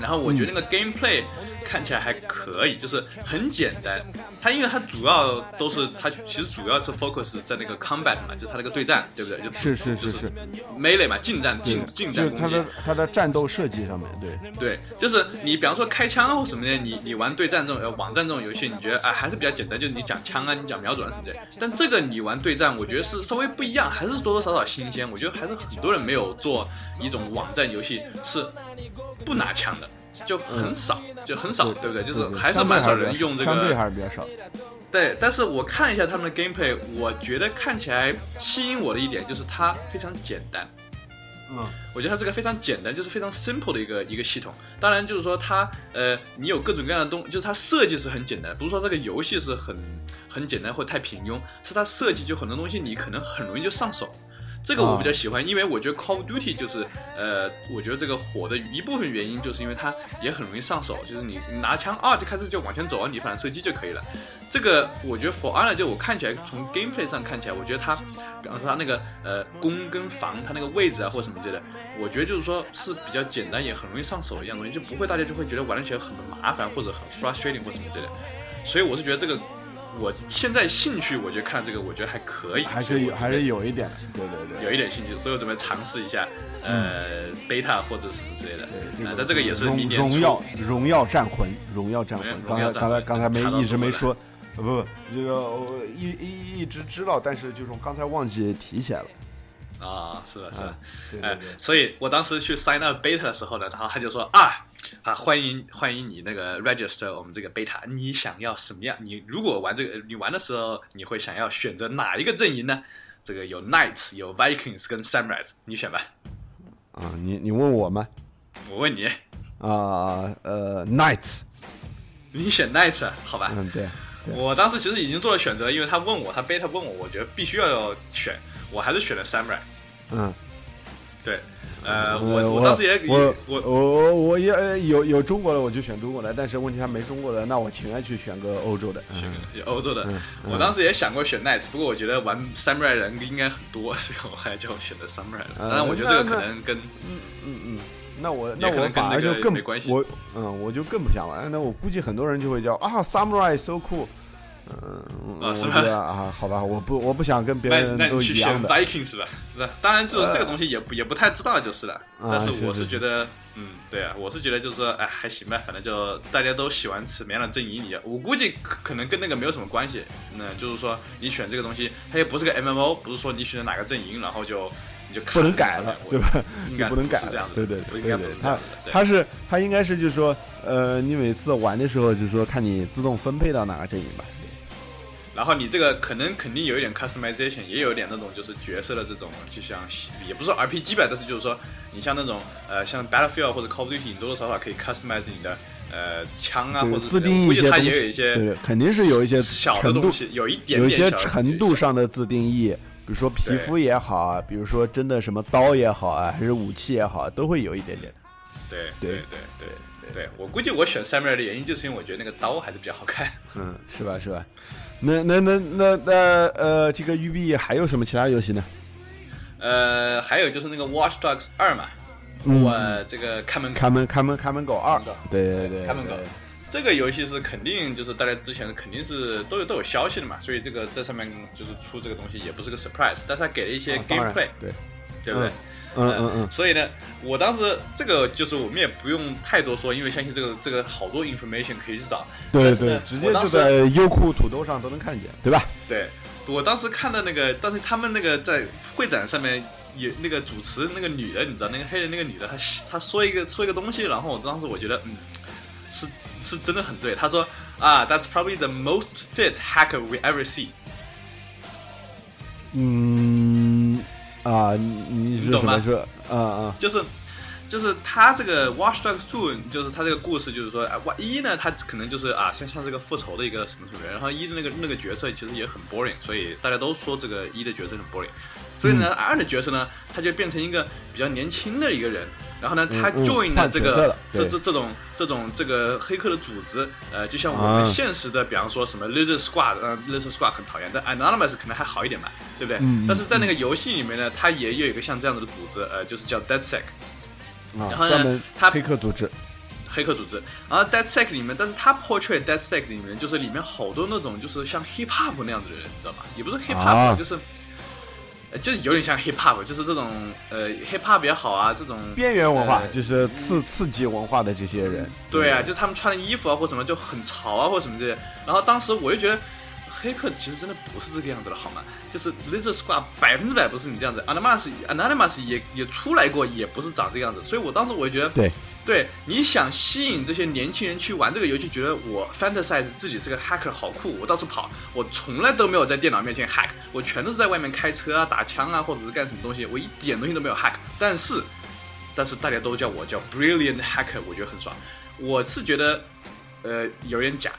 然后我觉得那个 gameplay。看起来还可以，就是很简单。它因为它主要都是它其实主要是 focus 在那个 combat 嘛，就是它那个对战，对不对？就是是是是 melee 嘛，近战近近战攻击。它的它的战斗设计上面，对对，就是你比方说开枪或什么的，你你玩对战这种呃网站这种游戏，你觉得啊还是比较简单，就是你讲枪啊，你讲瞄准什么的。但这个你玩对战，我觉得是稍微不一样，还是多多少少新鲜。我觉得还是很多人没有做一种网站游戏是不拿枪的。就很少，就很少，对不对？就是还是蛮少人用这个，相对还是比较少。对，但是我看一下他们的 gameplay，我觉得看起来吸引我的一点就是它非常简单。嗯，我觉得它是个非常简单，就是非常 simple 的一个一个系统。当然，就是说它呃，你有各种各样的东，就是它设计是很简单，不是说这个游戏是很很简单或太平庸，是它设计就很多东西你可能很容易就上手。这个我比较喜欢，因为我觉得 Call of Duty 就是，呃，我觉得这个火的一部分原因就是因为它也很容易上手，就是你拿枪啊就开始就往前走啊，你反正射击就可以了。这个我觉得 For Honor 就我看起来从 Gameplay 上看起来，我觉得它，比方说它那个呃攻跟防它那个位置啊或什么之类的，我觉得就是说是比较简单也很容易上手的一样东西，就不会大家就会觉得玩起来很麻烦或者很 frustrating 或什么之类的。所以我是觉得这个。我现在兴趣，我觉得看这个，我觉得还可以，还是有，还是有一点，对对对，有一点兴趣，所以我准备尝试一下，呃，beta 或者什么之类的。对，那这个也是明年荣耀荣耀战魂，荣耀战魂，刚才刚才刚才没一直没说，不不，这个我一一一直知道，但是就是刚才忘记提起来了。啊，是的，是的，哎，所以我当时去 sign up beta 的时候呢，然后他就说啊。啊，欢迎欢迎你那个 register 我们这个 beta，你想要什么样？你如果玩这个，你玩的时候你会想要选择哪一个阵营呢？这个有 knights，有 vikings 跟 samurais，你选吧。啊，你你问我吗？我问你。啊，呃，knights。你选 knights，好吧？嗯，对。我当时其实已经做了选择，因为他问我，他 beta 问我，我觉得必须要选，我还是选了 samurai。嗯，对。呃，我我当时也我我我我也有有中国的我就选中国的，但是问题他没中国的，那我情愿去选个欧洲的，选个欧洲的。我当时也想过选 Knights，不过我觉得玩 Samurai 人应该很多，所以我还叫我选择 Samurai 了。当然，我觉得这个可能跟嗯嗯嗯，那我那我反而就更没关系。我嗯，我就更不想玩。那我估计很多人就会叫啊，Samurai so cool。嗯，是吧？啊，好吧，我不，我不想跟别人都一样的。Viking 是吧？是吧？当然，就是这个东西也不也不太知道就是了。但是我是觉得，嗯，对啊，我是觉得就是说，哎，还行吧，反正就大家都喜欢什么样的阵营，你我估计可能跟那个没有什么关系。那就是说，你选这个东西，它又不是个 MMO，不是说你选哪个阵营，然后就你就不能改了，对吧？应该不能改，这样对对对对对。它它是他应该是就是说，呃，你每次玩的时候就是说，看你自动分配到哪个阵营吧。然后你这个可能肯定有一点 customization，也有一点那种就是角色的这种，就像也不是 RPG 吧，但是就是说你像那种呃像 Battlefield 或者 Call of Duty，多多少少可以 customize 你的呃枪啊或者自定义一些它也有一些，对，肯定是有一些小的东西，有一点有一些程度上的自定义，比如说皮肤也好啊，比如说真的什么刀也好啊，还是武器也好，都会有一点点。对对对对对，我估计我选 Samurai 的原因就是因为我觉得那个刀还是比较好看。嗯，是吧是吧？那那那那那呃，这个育碧还有什么其他游戏呢？呃，还有就是那个 Watch Dogs 二嘛，我这个看门看门看门看门狗二，对对对，看门狗，这个游戏是肯定就是大家之前肯定是都有都有消息的嘛，所以这个在上面就是出这个东西也不是个 surprise，但是他给了一些 gameplay，对。对不对？嗯嗯嗯嗯，所以呢，我当时这个就是我们也不用太多说，因为相信这个这个好多 information 可以去找。对对，直接就在优酷、土豆上都能看见，对吧？对，我当时看到那个，但是他们那个在会展上面也那个主持那个女的，你知道那个黑的那个女的，她她说一个说一个东西，然后我当时我觉得，嗯，是是真的很对。她说啊，That's probably the most fit hacker we ever see。嗯。啊，你你懂吗？啊啊，就是，就是他这个《Watch Dogs Two》，就是他这个故事，就是说，啊，一呢，他可能就是啊，像像这个复仇的一个什么什么人，然后一的那个那个角色其实也很 boring，所以大家都说这个一的角色很 boring，所以呢，二的角色呢，他就变成一个比较年轻的一个人。然后呢，他 join 了这个这这这种这种这个黑客的组织，呃，就像我们现实的，比方说什么 Lizard Squad，呃，Lizard Squad 很讨厌，但 Anonymous 可能还好一点吧，对不对？但是在那个游戏里面呢，它也有一个像这样子的组织，呃，就是叫 DeadSec。然后呢，他黑客组织，黑客组织。然后 DeadSec 里面，但是他 portray DeadSec 里面就是里面好多那种就是像 Hip Hop 那样子的人，你知道吧？也不是 Hip Hop，、啊就是。呃就是有点像 hip hop，就是这种呃 hip hop 也好啊，这种边缘文化呃就是刺刺激文化的这些人，对啊，就是他们穿的衣服啊或什么就很潮啊或什么这些。然后当时我就觉得，黑客其实真的不是这个样子的，好吗？就是 Lizard Squad 百分之百不是你这样子，Anonymous Anonymous 也也出来过，也不是长这个样子。所以我当时我就觉得，对，对，你想吸引这些年轻人去玩这个游戏，觉得我 fantasize 自己是个 hacker 好酷，我到处跑，我从来都没有在电脑面前 hack，我全都是在外面开车啊、打枪啊，或者是干什么东西，我一点东西都没有 hack。但是，但是大家都叫我叫 brilliant hacker，我觉得很爽。我是觉得，呃，有点假，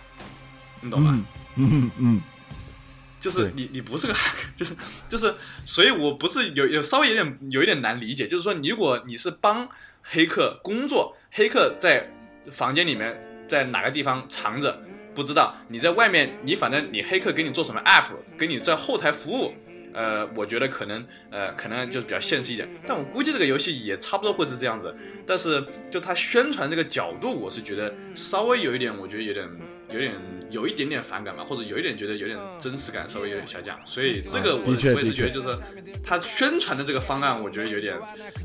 你懂吗？嗯嗯嗯，就是你你不是个 hacker，(laughs) 就是就是，所以我不是有有稍微有点有一点难理解，就是说，你如果你是帮黑客工作，黑客在房间里面在哪个地方藏着不知道，你在外面你反正你黑客给你做什么 app，给你在后台服务。呃，我觉得可能，呃，可能就是比较现实一点，但我估计这个游戏也差不多会是这样子。但是，就它宣传这个角度，我是觉得稍微有一点，我觉得有点，有点，有一点点反感吧，或者有一点觉得有点真实感稍微有点下降。所以这个我、我也是觉得就是他宣传的这个方案，我觉得有点，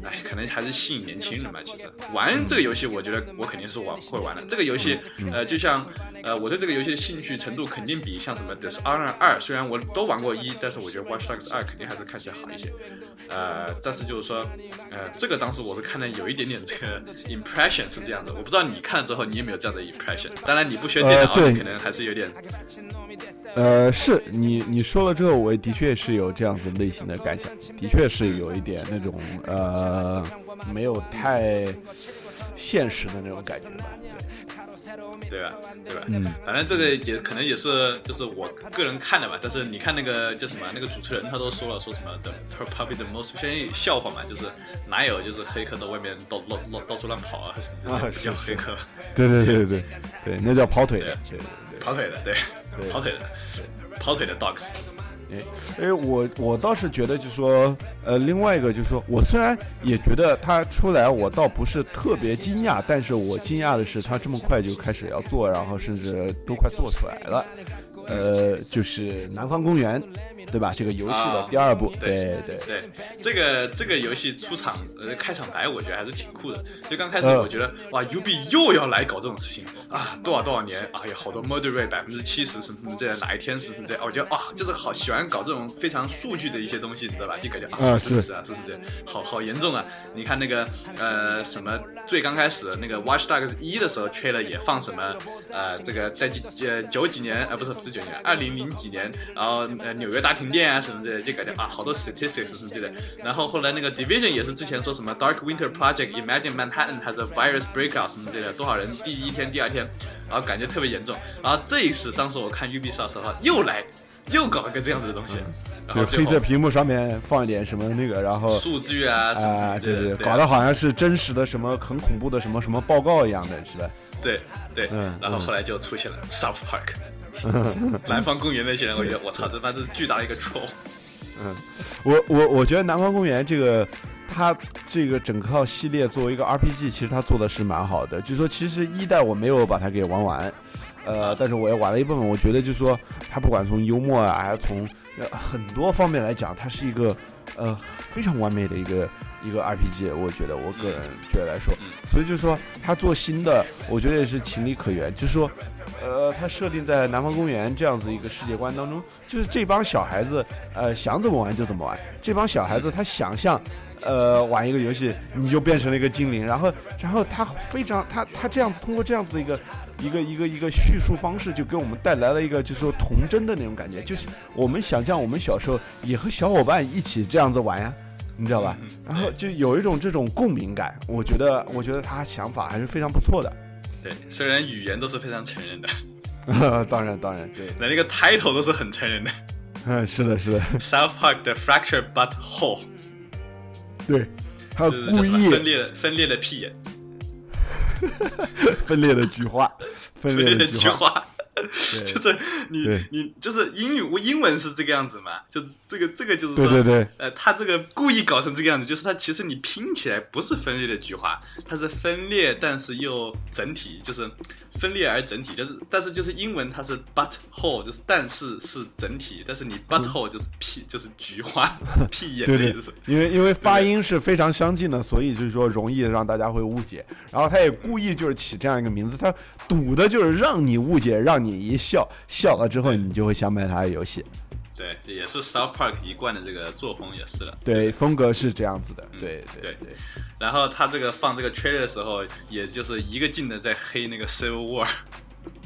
哎，可能还是吸引年轻人吧。其实玩这个游戏，我觉得我肯定是玩会玩的。这个游戏，呃，就像，呃，我对这个游戏的兴趣程度肯定比像什么 Dishonor 二，虽然我都玩过一，但是我觉得 Watch Dogs 二肯定还是看起来好一些。呃，但是就是说，呃，这个当时我是看的有一点点这个 impression 是这样的，我不知道你看了之后你有没有这样的 impression。当然你不学电脑，呃你可能还是有点，呃，是你你说了之后，我的确是有这样子类型的感想，的确是有一点那种呃，没有太现实的那种感觉吧。对吧？对吧？嗯，反正这个也可能也是就是我个人看的吧，但是你看那个叫什么那个主持人他都说了说什么的 probably the most 相当于笑话嘛，就是哪有就是黑客在外面到到到到处乱跑啊什么叫黑客，对对对对对 (laughs) 对，那叫跑腿的，对对对。跑腿的，对，对。跑腿的，跑腿的 dogs，哎，哎，我我倒是觉得，就是说，呃，另外一个就是说，我虽然也觉得他出来，我倒不是特别惊讶，但是我惊讶的是他这么快就开始要做，然后甚至都快做出来了。呃，就是《南方公园》，对吧？这个游戏的啊第二部，对对对，对，这个这个游戏出场呃开场白，我觉得还是挺酷的。就刚开始呃我觉得、哇，UB 又要来搞这种事情啊，多少多少年啊，有好多 murder rate 百分之七十什么什么这样，哪一天什么什么这样，我觉得啊，就是好喜欢搞这种非常数据的一些东西，你知道吧？就感觉啊，啊真是啊，真是这样，好好严重啊！你看那个呃什么最刚开始那个 Watch Dogs 一的时候吹了也放什么呃这个在几呃九几年呃不是不是九几年，二零零几年，然后呃纽约大停电啊什么之类的，就感觉啊好多 statistics 什么之类的。然后后来那个 Division 也是之前说什么 Dark Winter Project Imagine Manhattan has a virus breakout 什么之类的，多少人第一天第二天，然后感觉特别严重。然后这一次当时我看 Ubisoft 的话又来又搞一个这样子的东西，然后就黑色屏幕上面放一点什么那个，然后数据啊什啊、对对，搞得好像是真实的什么很恐怖的什么什么报告一样的，是吧？对对，嗯然后后来就出现了 South Park，(laughs) 南方公园那些人，我觉得我操，这他妈是巨大的一个 troll。我我我觉得《南方公园》这个，它这个整套系列作为一个 RPG，其实它做的是蛮好的。就是说，其实一代我没有把它给玩完，呃，但是我也玩了一部分。我觉得就是说，它不管从幽默啊，还是从呃很多方面来讲，它是一个呃非常完美的一个一个 RPG。我觉得我个人觉得来说，嗯所以就是说，他做新的，我觉得也是情理可原。就是说。呃，他设定在南方公园这样子一个世界观当中，就是这帮小孩子，呃，想怎么玩就怎么玩。这帮小孩子他想象，呃，玩一个游戏，你就变成了一个精灵，然后，然后他非常，他他这样子通过这样子的一个一个一个一个叙述方式，就给我们带来了一个就是说童真的那种感觉，就是我们想象我们小时候也和小伙伴一起这样子玩呀。你知道吧？嗯然后就有一种这种共鸣感，我觉得，我觉得他想法还是非常不错的。对，虽然语言都是非常成人的，(laughs) 当然，当然，对，那那个 title 都是很成人的嗯，(laughs) 是的，是的，，(laughs) South Park 的 Fractured But Whole，对，还有故意分裂的分裂的屁眼，分裂的菊花，分分裂的菊花，(laughs) 就是你你就是英语英文是这个样子嘛？就这个这个就是说，对对对，呃，他这个故意搞成这个样子，就是他其实你拼起来不是分裂的菊花，它是分裂但是又整体，就是分裂而整体，就是但是就是英文它是 but whole，就是但是是整体，但是你 but whole 就是屁就是菊花 (laughs) 屁眼的意思。因为因为发音是非常相近的，所以就是说容易让大家会误解。然后他也故意就是起这样一个名字，他赌的就是让你误解，让你一笑笑了之后，你就会想买他的游戏。对，这也是 South Park 一贯的这个作风，也是了。对，风格是这样子的。对对对。然后他这个放这个 trailer 的时候，也就是一个劲的在黑那个 Civil War。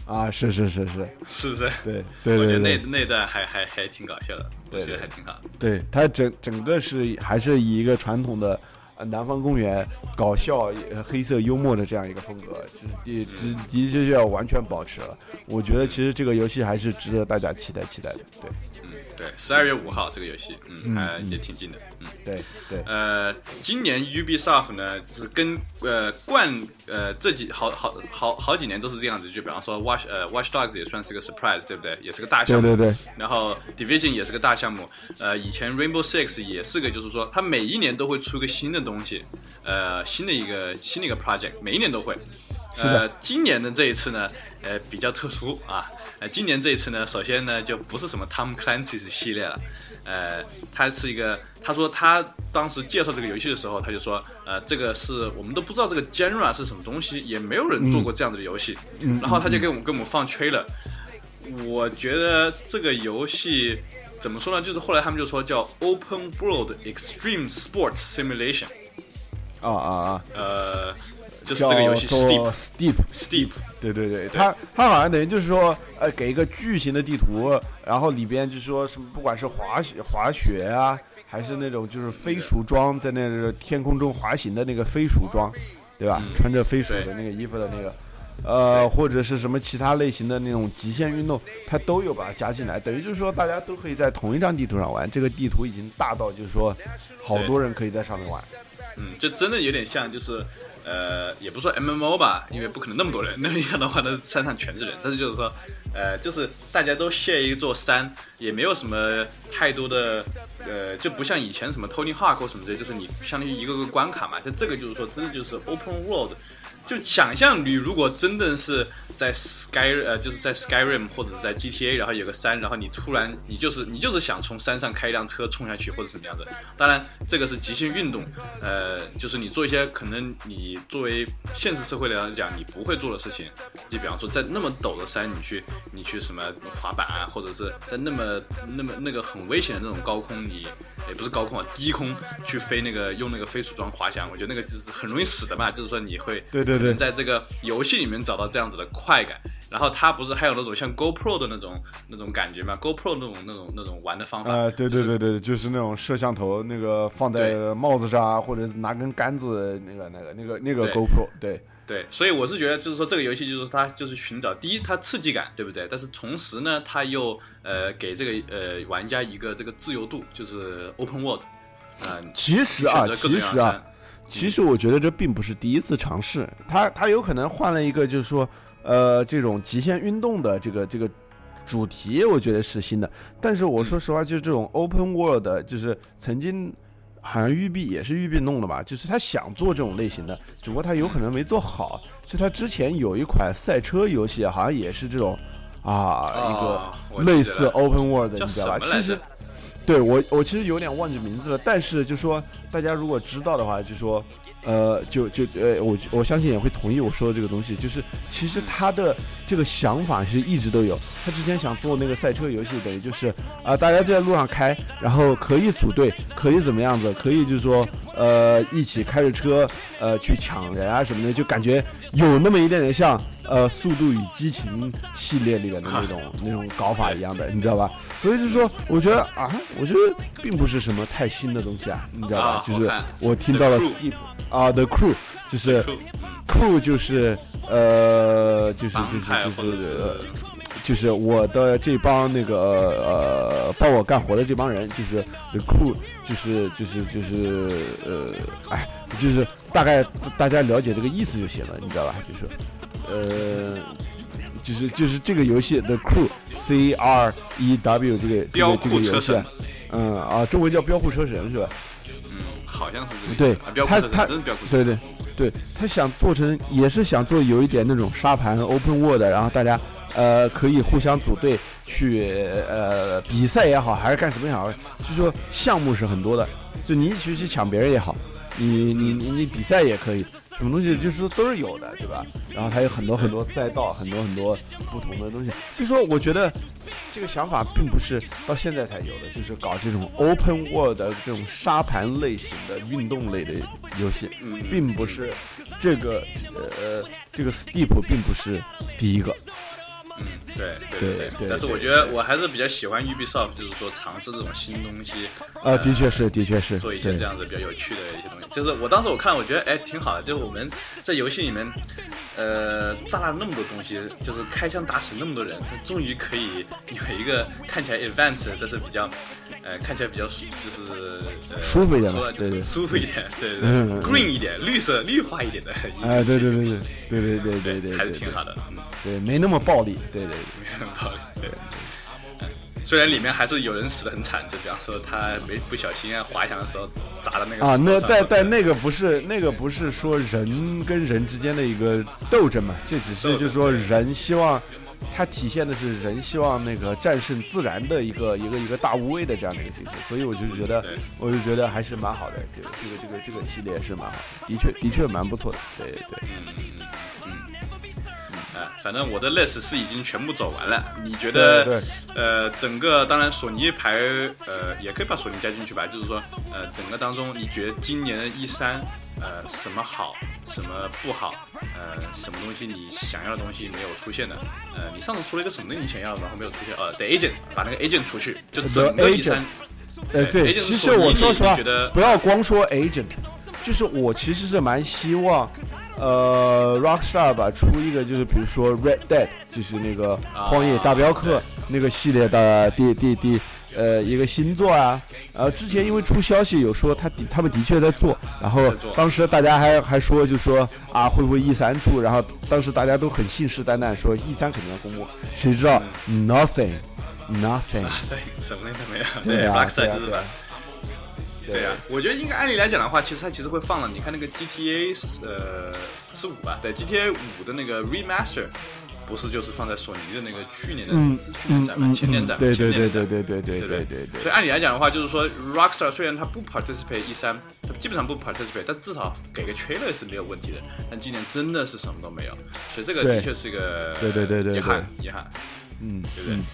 啊，是是是是，是不是？对对对，我觉得那那段还还还挺搞笑的，我觉得还挺好。对他整整个是还是以一个传统的南方公园搞笑黑色幽默的这样一个风格，就是的的的确确完全保持了。我觉得其实这个游戏还是值得大家期待期待的。对。对，十二月五号这个游戏，嗯，还也挺近的，嗯，对对。呃，今年 Ubisoft 呢是跟呃惯呃这几好好好好几年都是这样子，就比方说 Watch 呃 Watch Dogs 也算是个 surprise，对不对？也是个大项目。对对对。然后 Division 也是个大项目，呃，以前 Rainbow Six 也是个，就是说它每一年都会出个新的东西，呃，新的一个新的一个 project，每一年都会。呃，今年的这一次呢，呃，比较特殊啊。呃，今年这一次呢，首先呢，就不是什么 Tom Clancy's 系列了，呃，它是一个，他说他当时介绍这个游戏的时候，他就说，呃，这个是我们都不知道这个 genre 是什么东西，也没有人做过这样子的游戏，然后他就给我们给我们放 trailer，我觉得这个游戏怎么说呢？就是后来他们就说叫 Open World Extreme Sports Simulation，啊啊啊，呃。就是这个游戏，Steep，Steep，Steep，对对对，它它好像等于就是说，呃，给一个巨型的地图，然后里边就是说什么，不管是滑雪滑雪啊，还是那种就是飞鼠装，在那个天空中滑行的那个飞鼠装，对吧？穿着飞鼠的那个衣服的那个，呃，或者是什么其他类型的那种极限运动，它都有把它加进来，等于就是说大家都可以在同一张地图上玩。这个地图已经大到就是说，好多人可以在上面玩。嗯，就真的有点像就是。呃，也不说 M M O 吧，因为不可能那么多人。那样的话，那山上全是人。但是就是说，呃，就是大家都 share 一座山，也没有什么太多的，呃，就不像以前什么 Tony Hawk 或什么的，就是你相当于一个个关卡嘛。就这个就是说，真的就是 Open World。就想象你如果真的是在 Sky 呃，就是在 Skyrim 或者是在 GTA，然后有个山，然后你突然你就是你就是想从山上开一辆车冲下去或者什么样的。当然，这个是极限运动，呃，就是你做一些可能你作为现实社会来讲你不会做的事情，就比方说在那么陡的山，你去你去什么滑板，或者是在那么那么那个很危险的那种高空，你也不是高空啊，低空去飞那个用那个飞鼠装滑翔，我觉得那个就是很容易死的嘛，就是说你会对对。对在这个游戏里面找到这样子的快感，然后它不是还有那种像 GoPro 的那种那种感觉吗？GoPro 那种那种那种玩的方法啊，对对对对，就是那种摄像头那个放在帽子上啊，或者拿根杆子那个那个那个那个 GoPro，对对，所以我是觉得就是说这个游戏就是它就是寻找第一它刺激感，对不对？但是同时呢，它又呃给这个呃玩家一个这个自由度，就是 Open World，嗯，其实啊，其实啊。其实我觉得这并不是第一次尝试，他他有可能换了一个，就是说，呃，这种极限运动的这个这个主题，我觉得是新的。但是我说实话，就是这种 open world，就是曾经好像育碧也是育碧弄的吧，就是他想做这种类型的，只不过他有可能没做好。就他之前有一款赛车游戏，好像也是这种啊，一个类似 open world，你知道吧？其实。对我，我其实有点忘记名字了，但是就说大家如果知道的话，就说。呃，就就呃，我我相信也会同意我说的这个东西，就是其实他的这个想法是一直都有。他之前想做那个赛车游戏，等于就是啊，大家就在路上开，然后可以组队，可以怎么样子，可以就是说呃，一起开着车呃去抢人啊什么的，就感觉有那么一点点像呃《速度与激情》系列里面的那种那种搞法一样的，你知道吧？所以就是说，我觉得啊，我觉得并不是什么太新的东西啊，你知道吧？就是我听到了 Steve。啊，The Crew 就是 Crew 就是呃就是就是就是呃就是我的这帮那个呃帮我干活的这帮人，就是 Crew 就是就是就是呃哎就是大概大家了解这个意思就行了，你知道吧？就是呃就是就是这个游戏的 Crew C R E W 这个这个这个游戏嗯啊，中文叫标酷车神是吧？嗯，好像是这个对他他对对对，他想做成也是想做有一点那种沙盘 open world，然后大家呃可以互相组队去呃比赛也好，还是干什么也好，就说项目是很多的，就你一起去抢别人也好，你你你你比赛也可以。什么东西就是说都是有的，对吧？然后它有很多很多赛道，很多很多不同的东西。就说我觉得这个想法并不是到现在才有的，就是搞这种 open world 的这种沙盘类型的运动类的游戏，并不是这个呃这个 Steep 并不是第一个。嗯，对对对对但是我觉得我还是比较喜欢 Ubisoft，就是说尝试这种新东西，啊，的确是，的确是，做一些这样子比较有趣的一些东西。就是我当时我看，我觉得哎挺好的，就是我们在游戏里面，呃，炸了那么多东西，就是开枪打死那么多人，他终于可以有一个看起来 advanced，但是比较，呃，看起来比较就是、呃、舒服一点嘛对对舒服一点，对对，green 一点，绿色绿化一点的，哎，对对对对对对对对对，还是挺好的，嗯，对，没那么暴力，对对对。很道理，对。嗯 (laughs) 虽然里面还是有人死的很惨，就比方说他没不小心啊滑翔的时候砸到那个啊，那但但那个不是那个不是说人跟人之间的一个斗争嘛，这只是就是说人希望，它体现的是人希望那个战胜自然的一个一个一个大无畏的这样的一个精神，所以我就觉得我就觉得还是蛮好的，这个这个这个这个系列是蛮好的，的确的确蛮不错的，对对。嗯嗯嗯嗯，啊，反正我的 list 是已经全部走完了。你觉得，对呃，整个当然索尼牌，呃，也可以把索尼加进去吧。就是说，呃，整个当中，你觉得今年的 E 三，呃，什么好，什么不好，呃，什么东西你想要的东西没有出现的？呃，你上次出了一个什么你想要的，然后没有出现？呃，The Agent，把那个 Agent 出去，就整个一三。呃，对其实我说实话觉得，不要光说 agent，就是我其实是蛮希望，呃，Rockstar 吧出一个，就是比如说 Red Dead，就是那个啊荒野大镖客那个系列的第第第呃一个新作啊。呃，之前因为出消息有说他的他们的确在做，然后当时大家还还说就说啊会不会 E 三出，然后当时大家都很信誓旦旦说 E 三肯定要公布，谁知道 nothing nothing。(laughs) 对，什么都没有。对啊 r o c k s t 对 a 啊就是把。对啊，我觉得应该按理来讲的话，其实它其实会放了。你看那个 GTA 是呃是五吧？对，GTA 五的那个 remaster，不是就是放在索尼的那个去年的、去年展吧？前年展吧？对对对对对对对对对对对所以按理来讲的话，就是说 Rockstar 虽然它不 participate 一三，它基本上不 participate，但至少给个 trailer 是没有问题的。但今年真的是什么都没有，所以这个的确是一个对对对对遗憾遗憾，嗯，对不对？嗯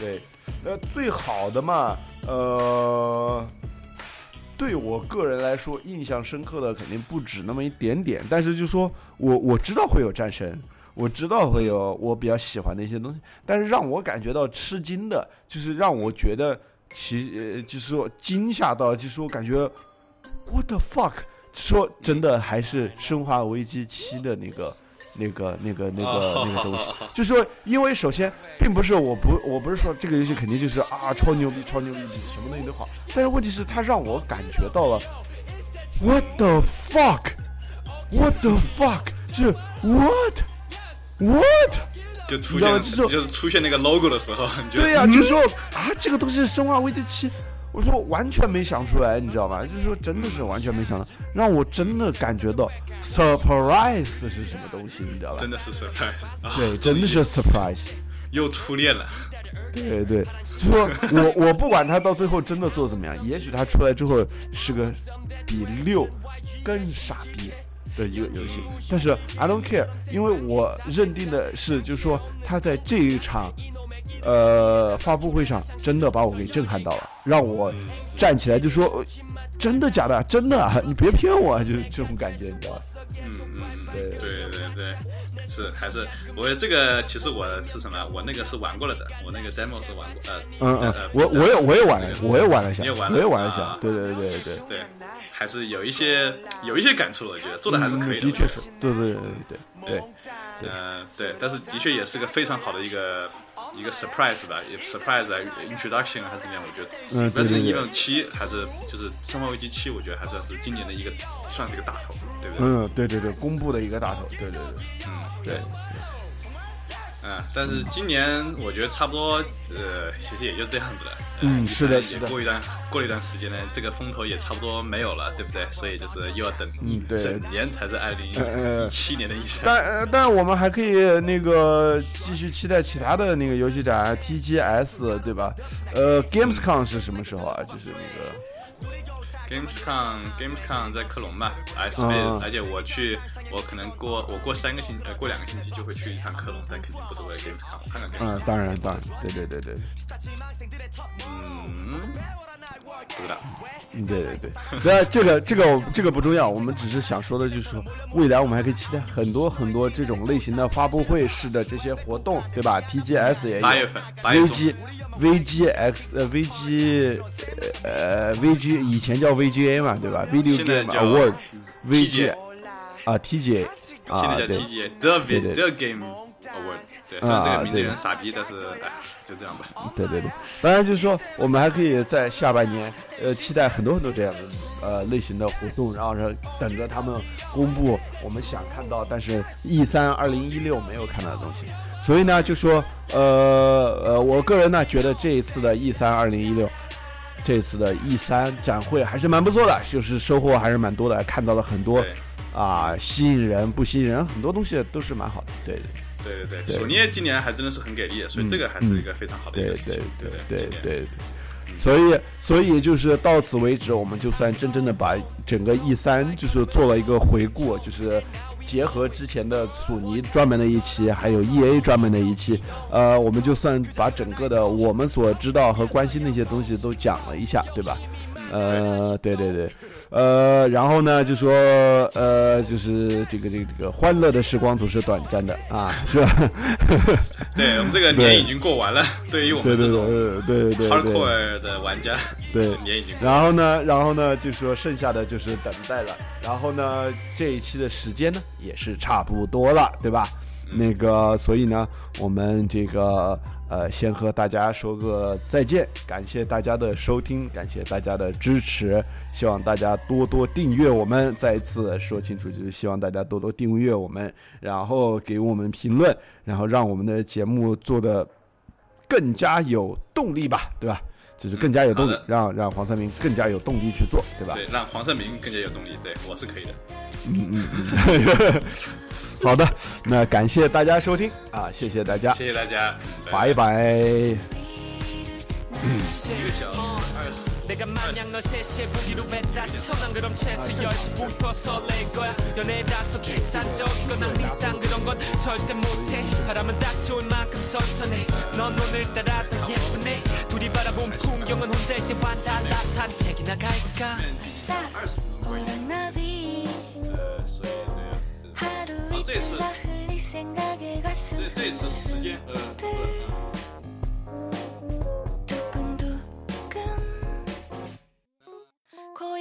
对，呃，最好的嘛，呃，对我个人来说，印象深刻的肯定不止那么一点点，但是就说我我知道会有战神，我知道会有我比较喜欢的一些东西，但是让我感觉到吃惊的，就是让我觉得其呃，就是说惊吓到，就是说感觉 what the fuck，说真的还是《生化危机七》的那个。那个、那个、那个、那个东西，就是说，因为首先，并不是我不，我不是说这个游戏肯定就是啊超牛逼、超牛逼，什么东西都好，但是问题是，它让我感觉到了，what the fuck，what the fuck，就是 what? What，就出现就是就是出现那个 logo 的时候，对呀、就是说啊，这个东西是《生化危机七》，我说完全没想出来，你知道吗？就是说真的是完全没想到，让我真的感觉到 surprise 是什么东西，你知道吧真？的是 surprise，啊对，真的是 surprise。又初恋了。对对，就说我我不管他到最后真的做怎么样，也许他出来之后是个比六更傻逼的一个游戏，但是 I don't care，因为我认定的是，就是说他在这一场呃发布会上真的把我给震撼到了，让我站起来就说。呃真的假的？真的啊！你别骗我啊！就是这种感觉，你知道吧？嗯嗯，对对对对，是还是我这个其实我是什么？我那个是玩过了的，我那个 demo 是玩过，呃嗯嗯呃，我我也我也玩了，我也玩了一下，我也玩了一下啊，对对对对对。对，还是有一些有一些感触，我觉得做的还是可以的，嗯的确是，对对对对对对，呃对，但是的确也是个非常好的一个一个 surprise 吧，也 surprise 啊 introduction 还是怎么样，我觉得，嗯对对对 Resident Evil 七还是就是生化危机七，我觉得还算是今年的一个算是一个大头，对不对？嗯，对对对，公布的一个大头，对对对，嗯，对。嗯，但是今年我觉得差不多，呃，其实也就这样子了。嗯呃是的是的过一段过了一段时间呢，这个风头也差不多没有了，对不对？所以就是又要等一嗯对整年才是二零呃一七年的意思。但呃但我们还可以那个继续期待其他的那个游戏展，TGS 对吧？呃，Gamescom 是什么时候啊？就是那个 Gamescom Gamescom 在克隆吧，而且、嗯而且我去，我可能过我过三个星呃过两个星期就会去一趟克隆，但肯定不是为了 Gamescom，我看看 Gamescom。嗯，当然当然，对对对对，嗯，不知道。嗯对对对，那这个这个这个不重要，我们只是想说的就是说，未来我们还可以期待很多很多这种类型的发布会式的这些活动，对吧？TGS 也有八月份，八月中 VG VGX 呃 VG 呃 VG 以前叫 VGA 嘛，对吧？Video Game 叫 Award VG TGA 啊 TGA 现啊对在叫 TGA The 对对 The Game Award，对，虽然这啊个名字有对点傻逼，但是哎，就这样吧。对对对，当然就是说，我们还可以在下半年，呃，期待很多很多这样的呃类型的活动，然后是等着他们公布我们想看到，但是 E 三二零一六没有看到的东西。所以呢，就说，呃呃，我个人呢觉得这一次的 E 三二零一六，这次的 E 三展会还是蛮不错的，就是收获还是蛮多的，看到了很多啊、吸引人不吸引人，很多东西都是蛮好的。对对对对对对，索尼今年还真的是很给力，所以这个还是一个非常好的一对个事情，对对对对。所以，所以就是到此为止，我们就算真正的把整个 E 三就是做了一个回顾，就是结合之前的索尼专门的一期，还有 E A 专门的一期，呃，我们就算把整个的我们所知道和关心的一些东西都讲了一下，对吧？呃，对对对，呃，然后呢，就说呃，就是这个这个这个欢乐的时光总是短暂的啊，是吧？(laughs) 对我们这个年已经过完了，对于我对对们这种对对对对对。hardcore 的玩家，对年已经。然后呢，然后呢，就说剩下的就是等待了。然后呢，这一期的时间呢也是差不多了，对吧？那个，所以呢，我们这个呃，先和大家说个再见，感谢大家的收听，感谢大家的支持，希望大家多多订阅我们。再一次说清楚，就是希望大家多多订阅我们，然后给我们评论，然后让我们的节目做的更加有动力吧，对吧？就是更加有动力，嗯让让黄三明更加有动力去做，对吧？对，让黄三明更加有动力。对我是可以的。嗯嗯嗯。好的，那感谢大家收听啊，谢谢大家，谢谢大家，拜拜。一个小时二十。 내가 마냥 널 3시에 보기로 했다쳐 난 그럼 최소 10시부터 설렐 거야 연애 다소 계산적이고 난 미딴 그런 건 절대 못해 바람은 딱 좋을 만큼 선선해 넌 오늘따라 더 예쁘네 둘이 바라본 풍경은 혼자일 때와 달라 산책이나 갈까 二十分钟关于 호랑나비 这次，所以这次时间，呃，呃고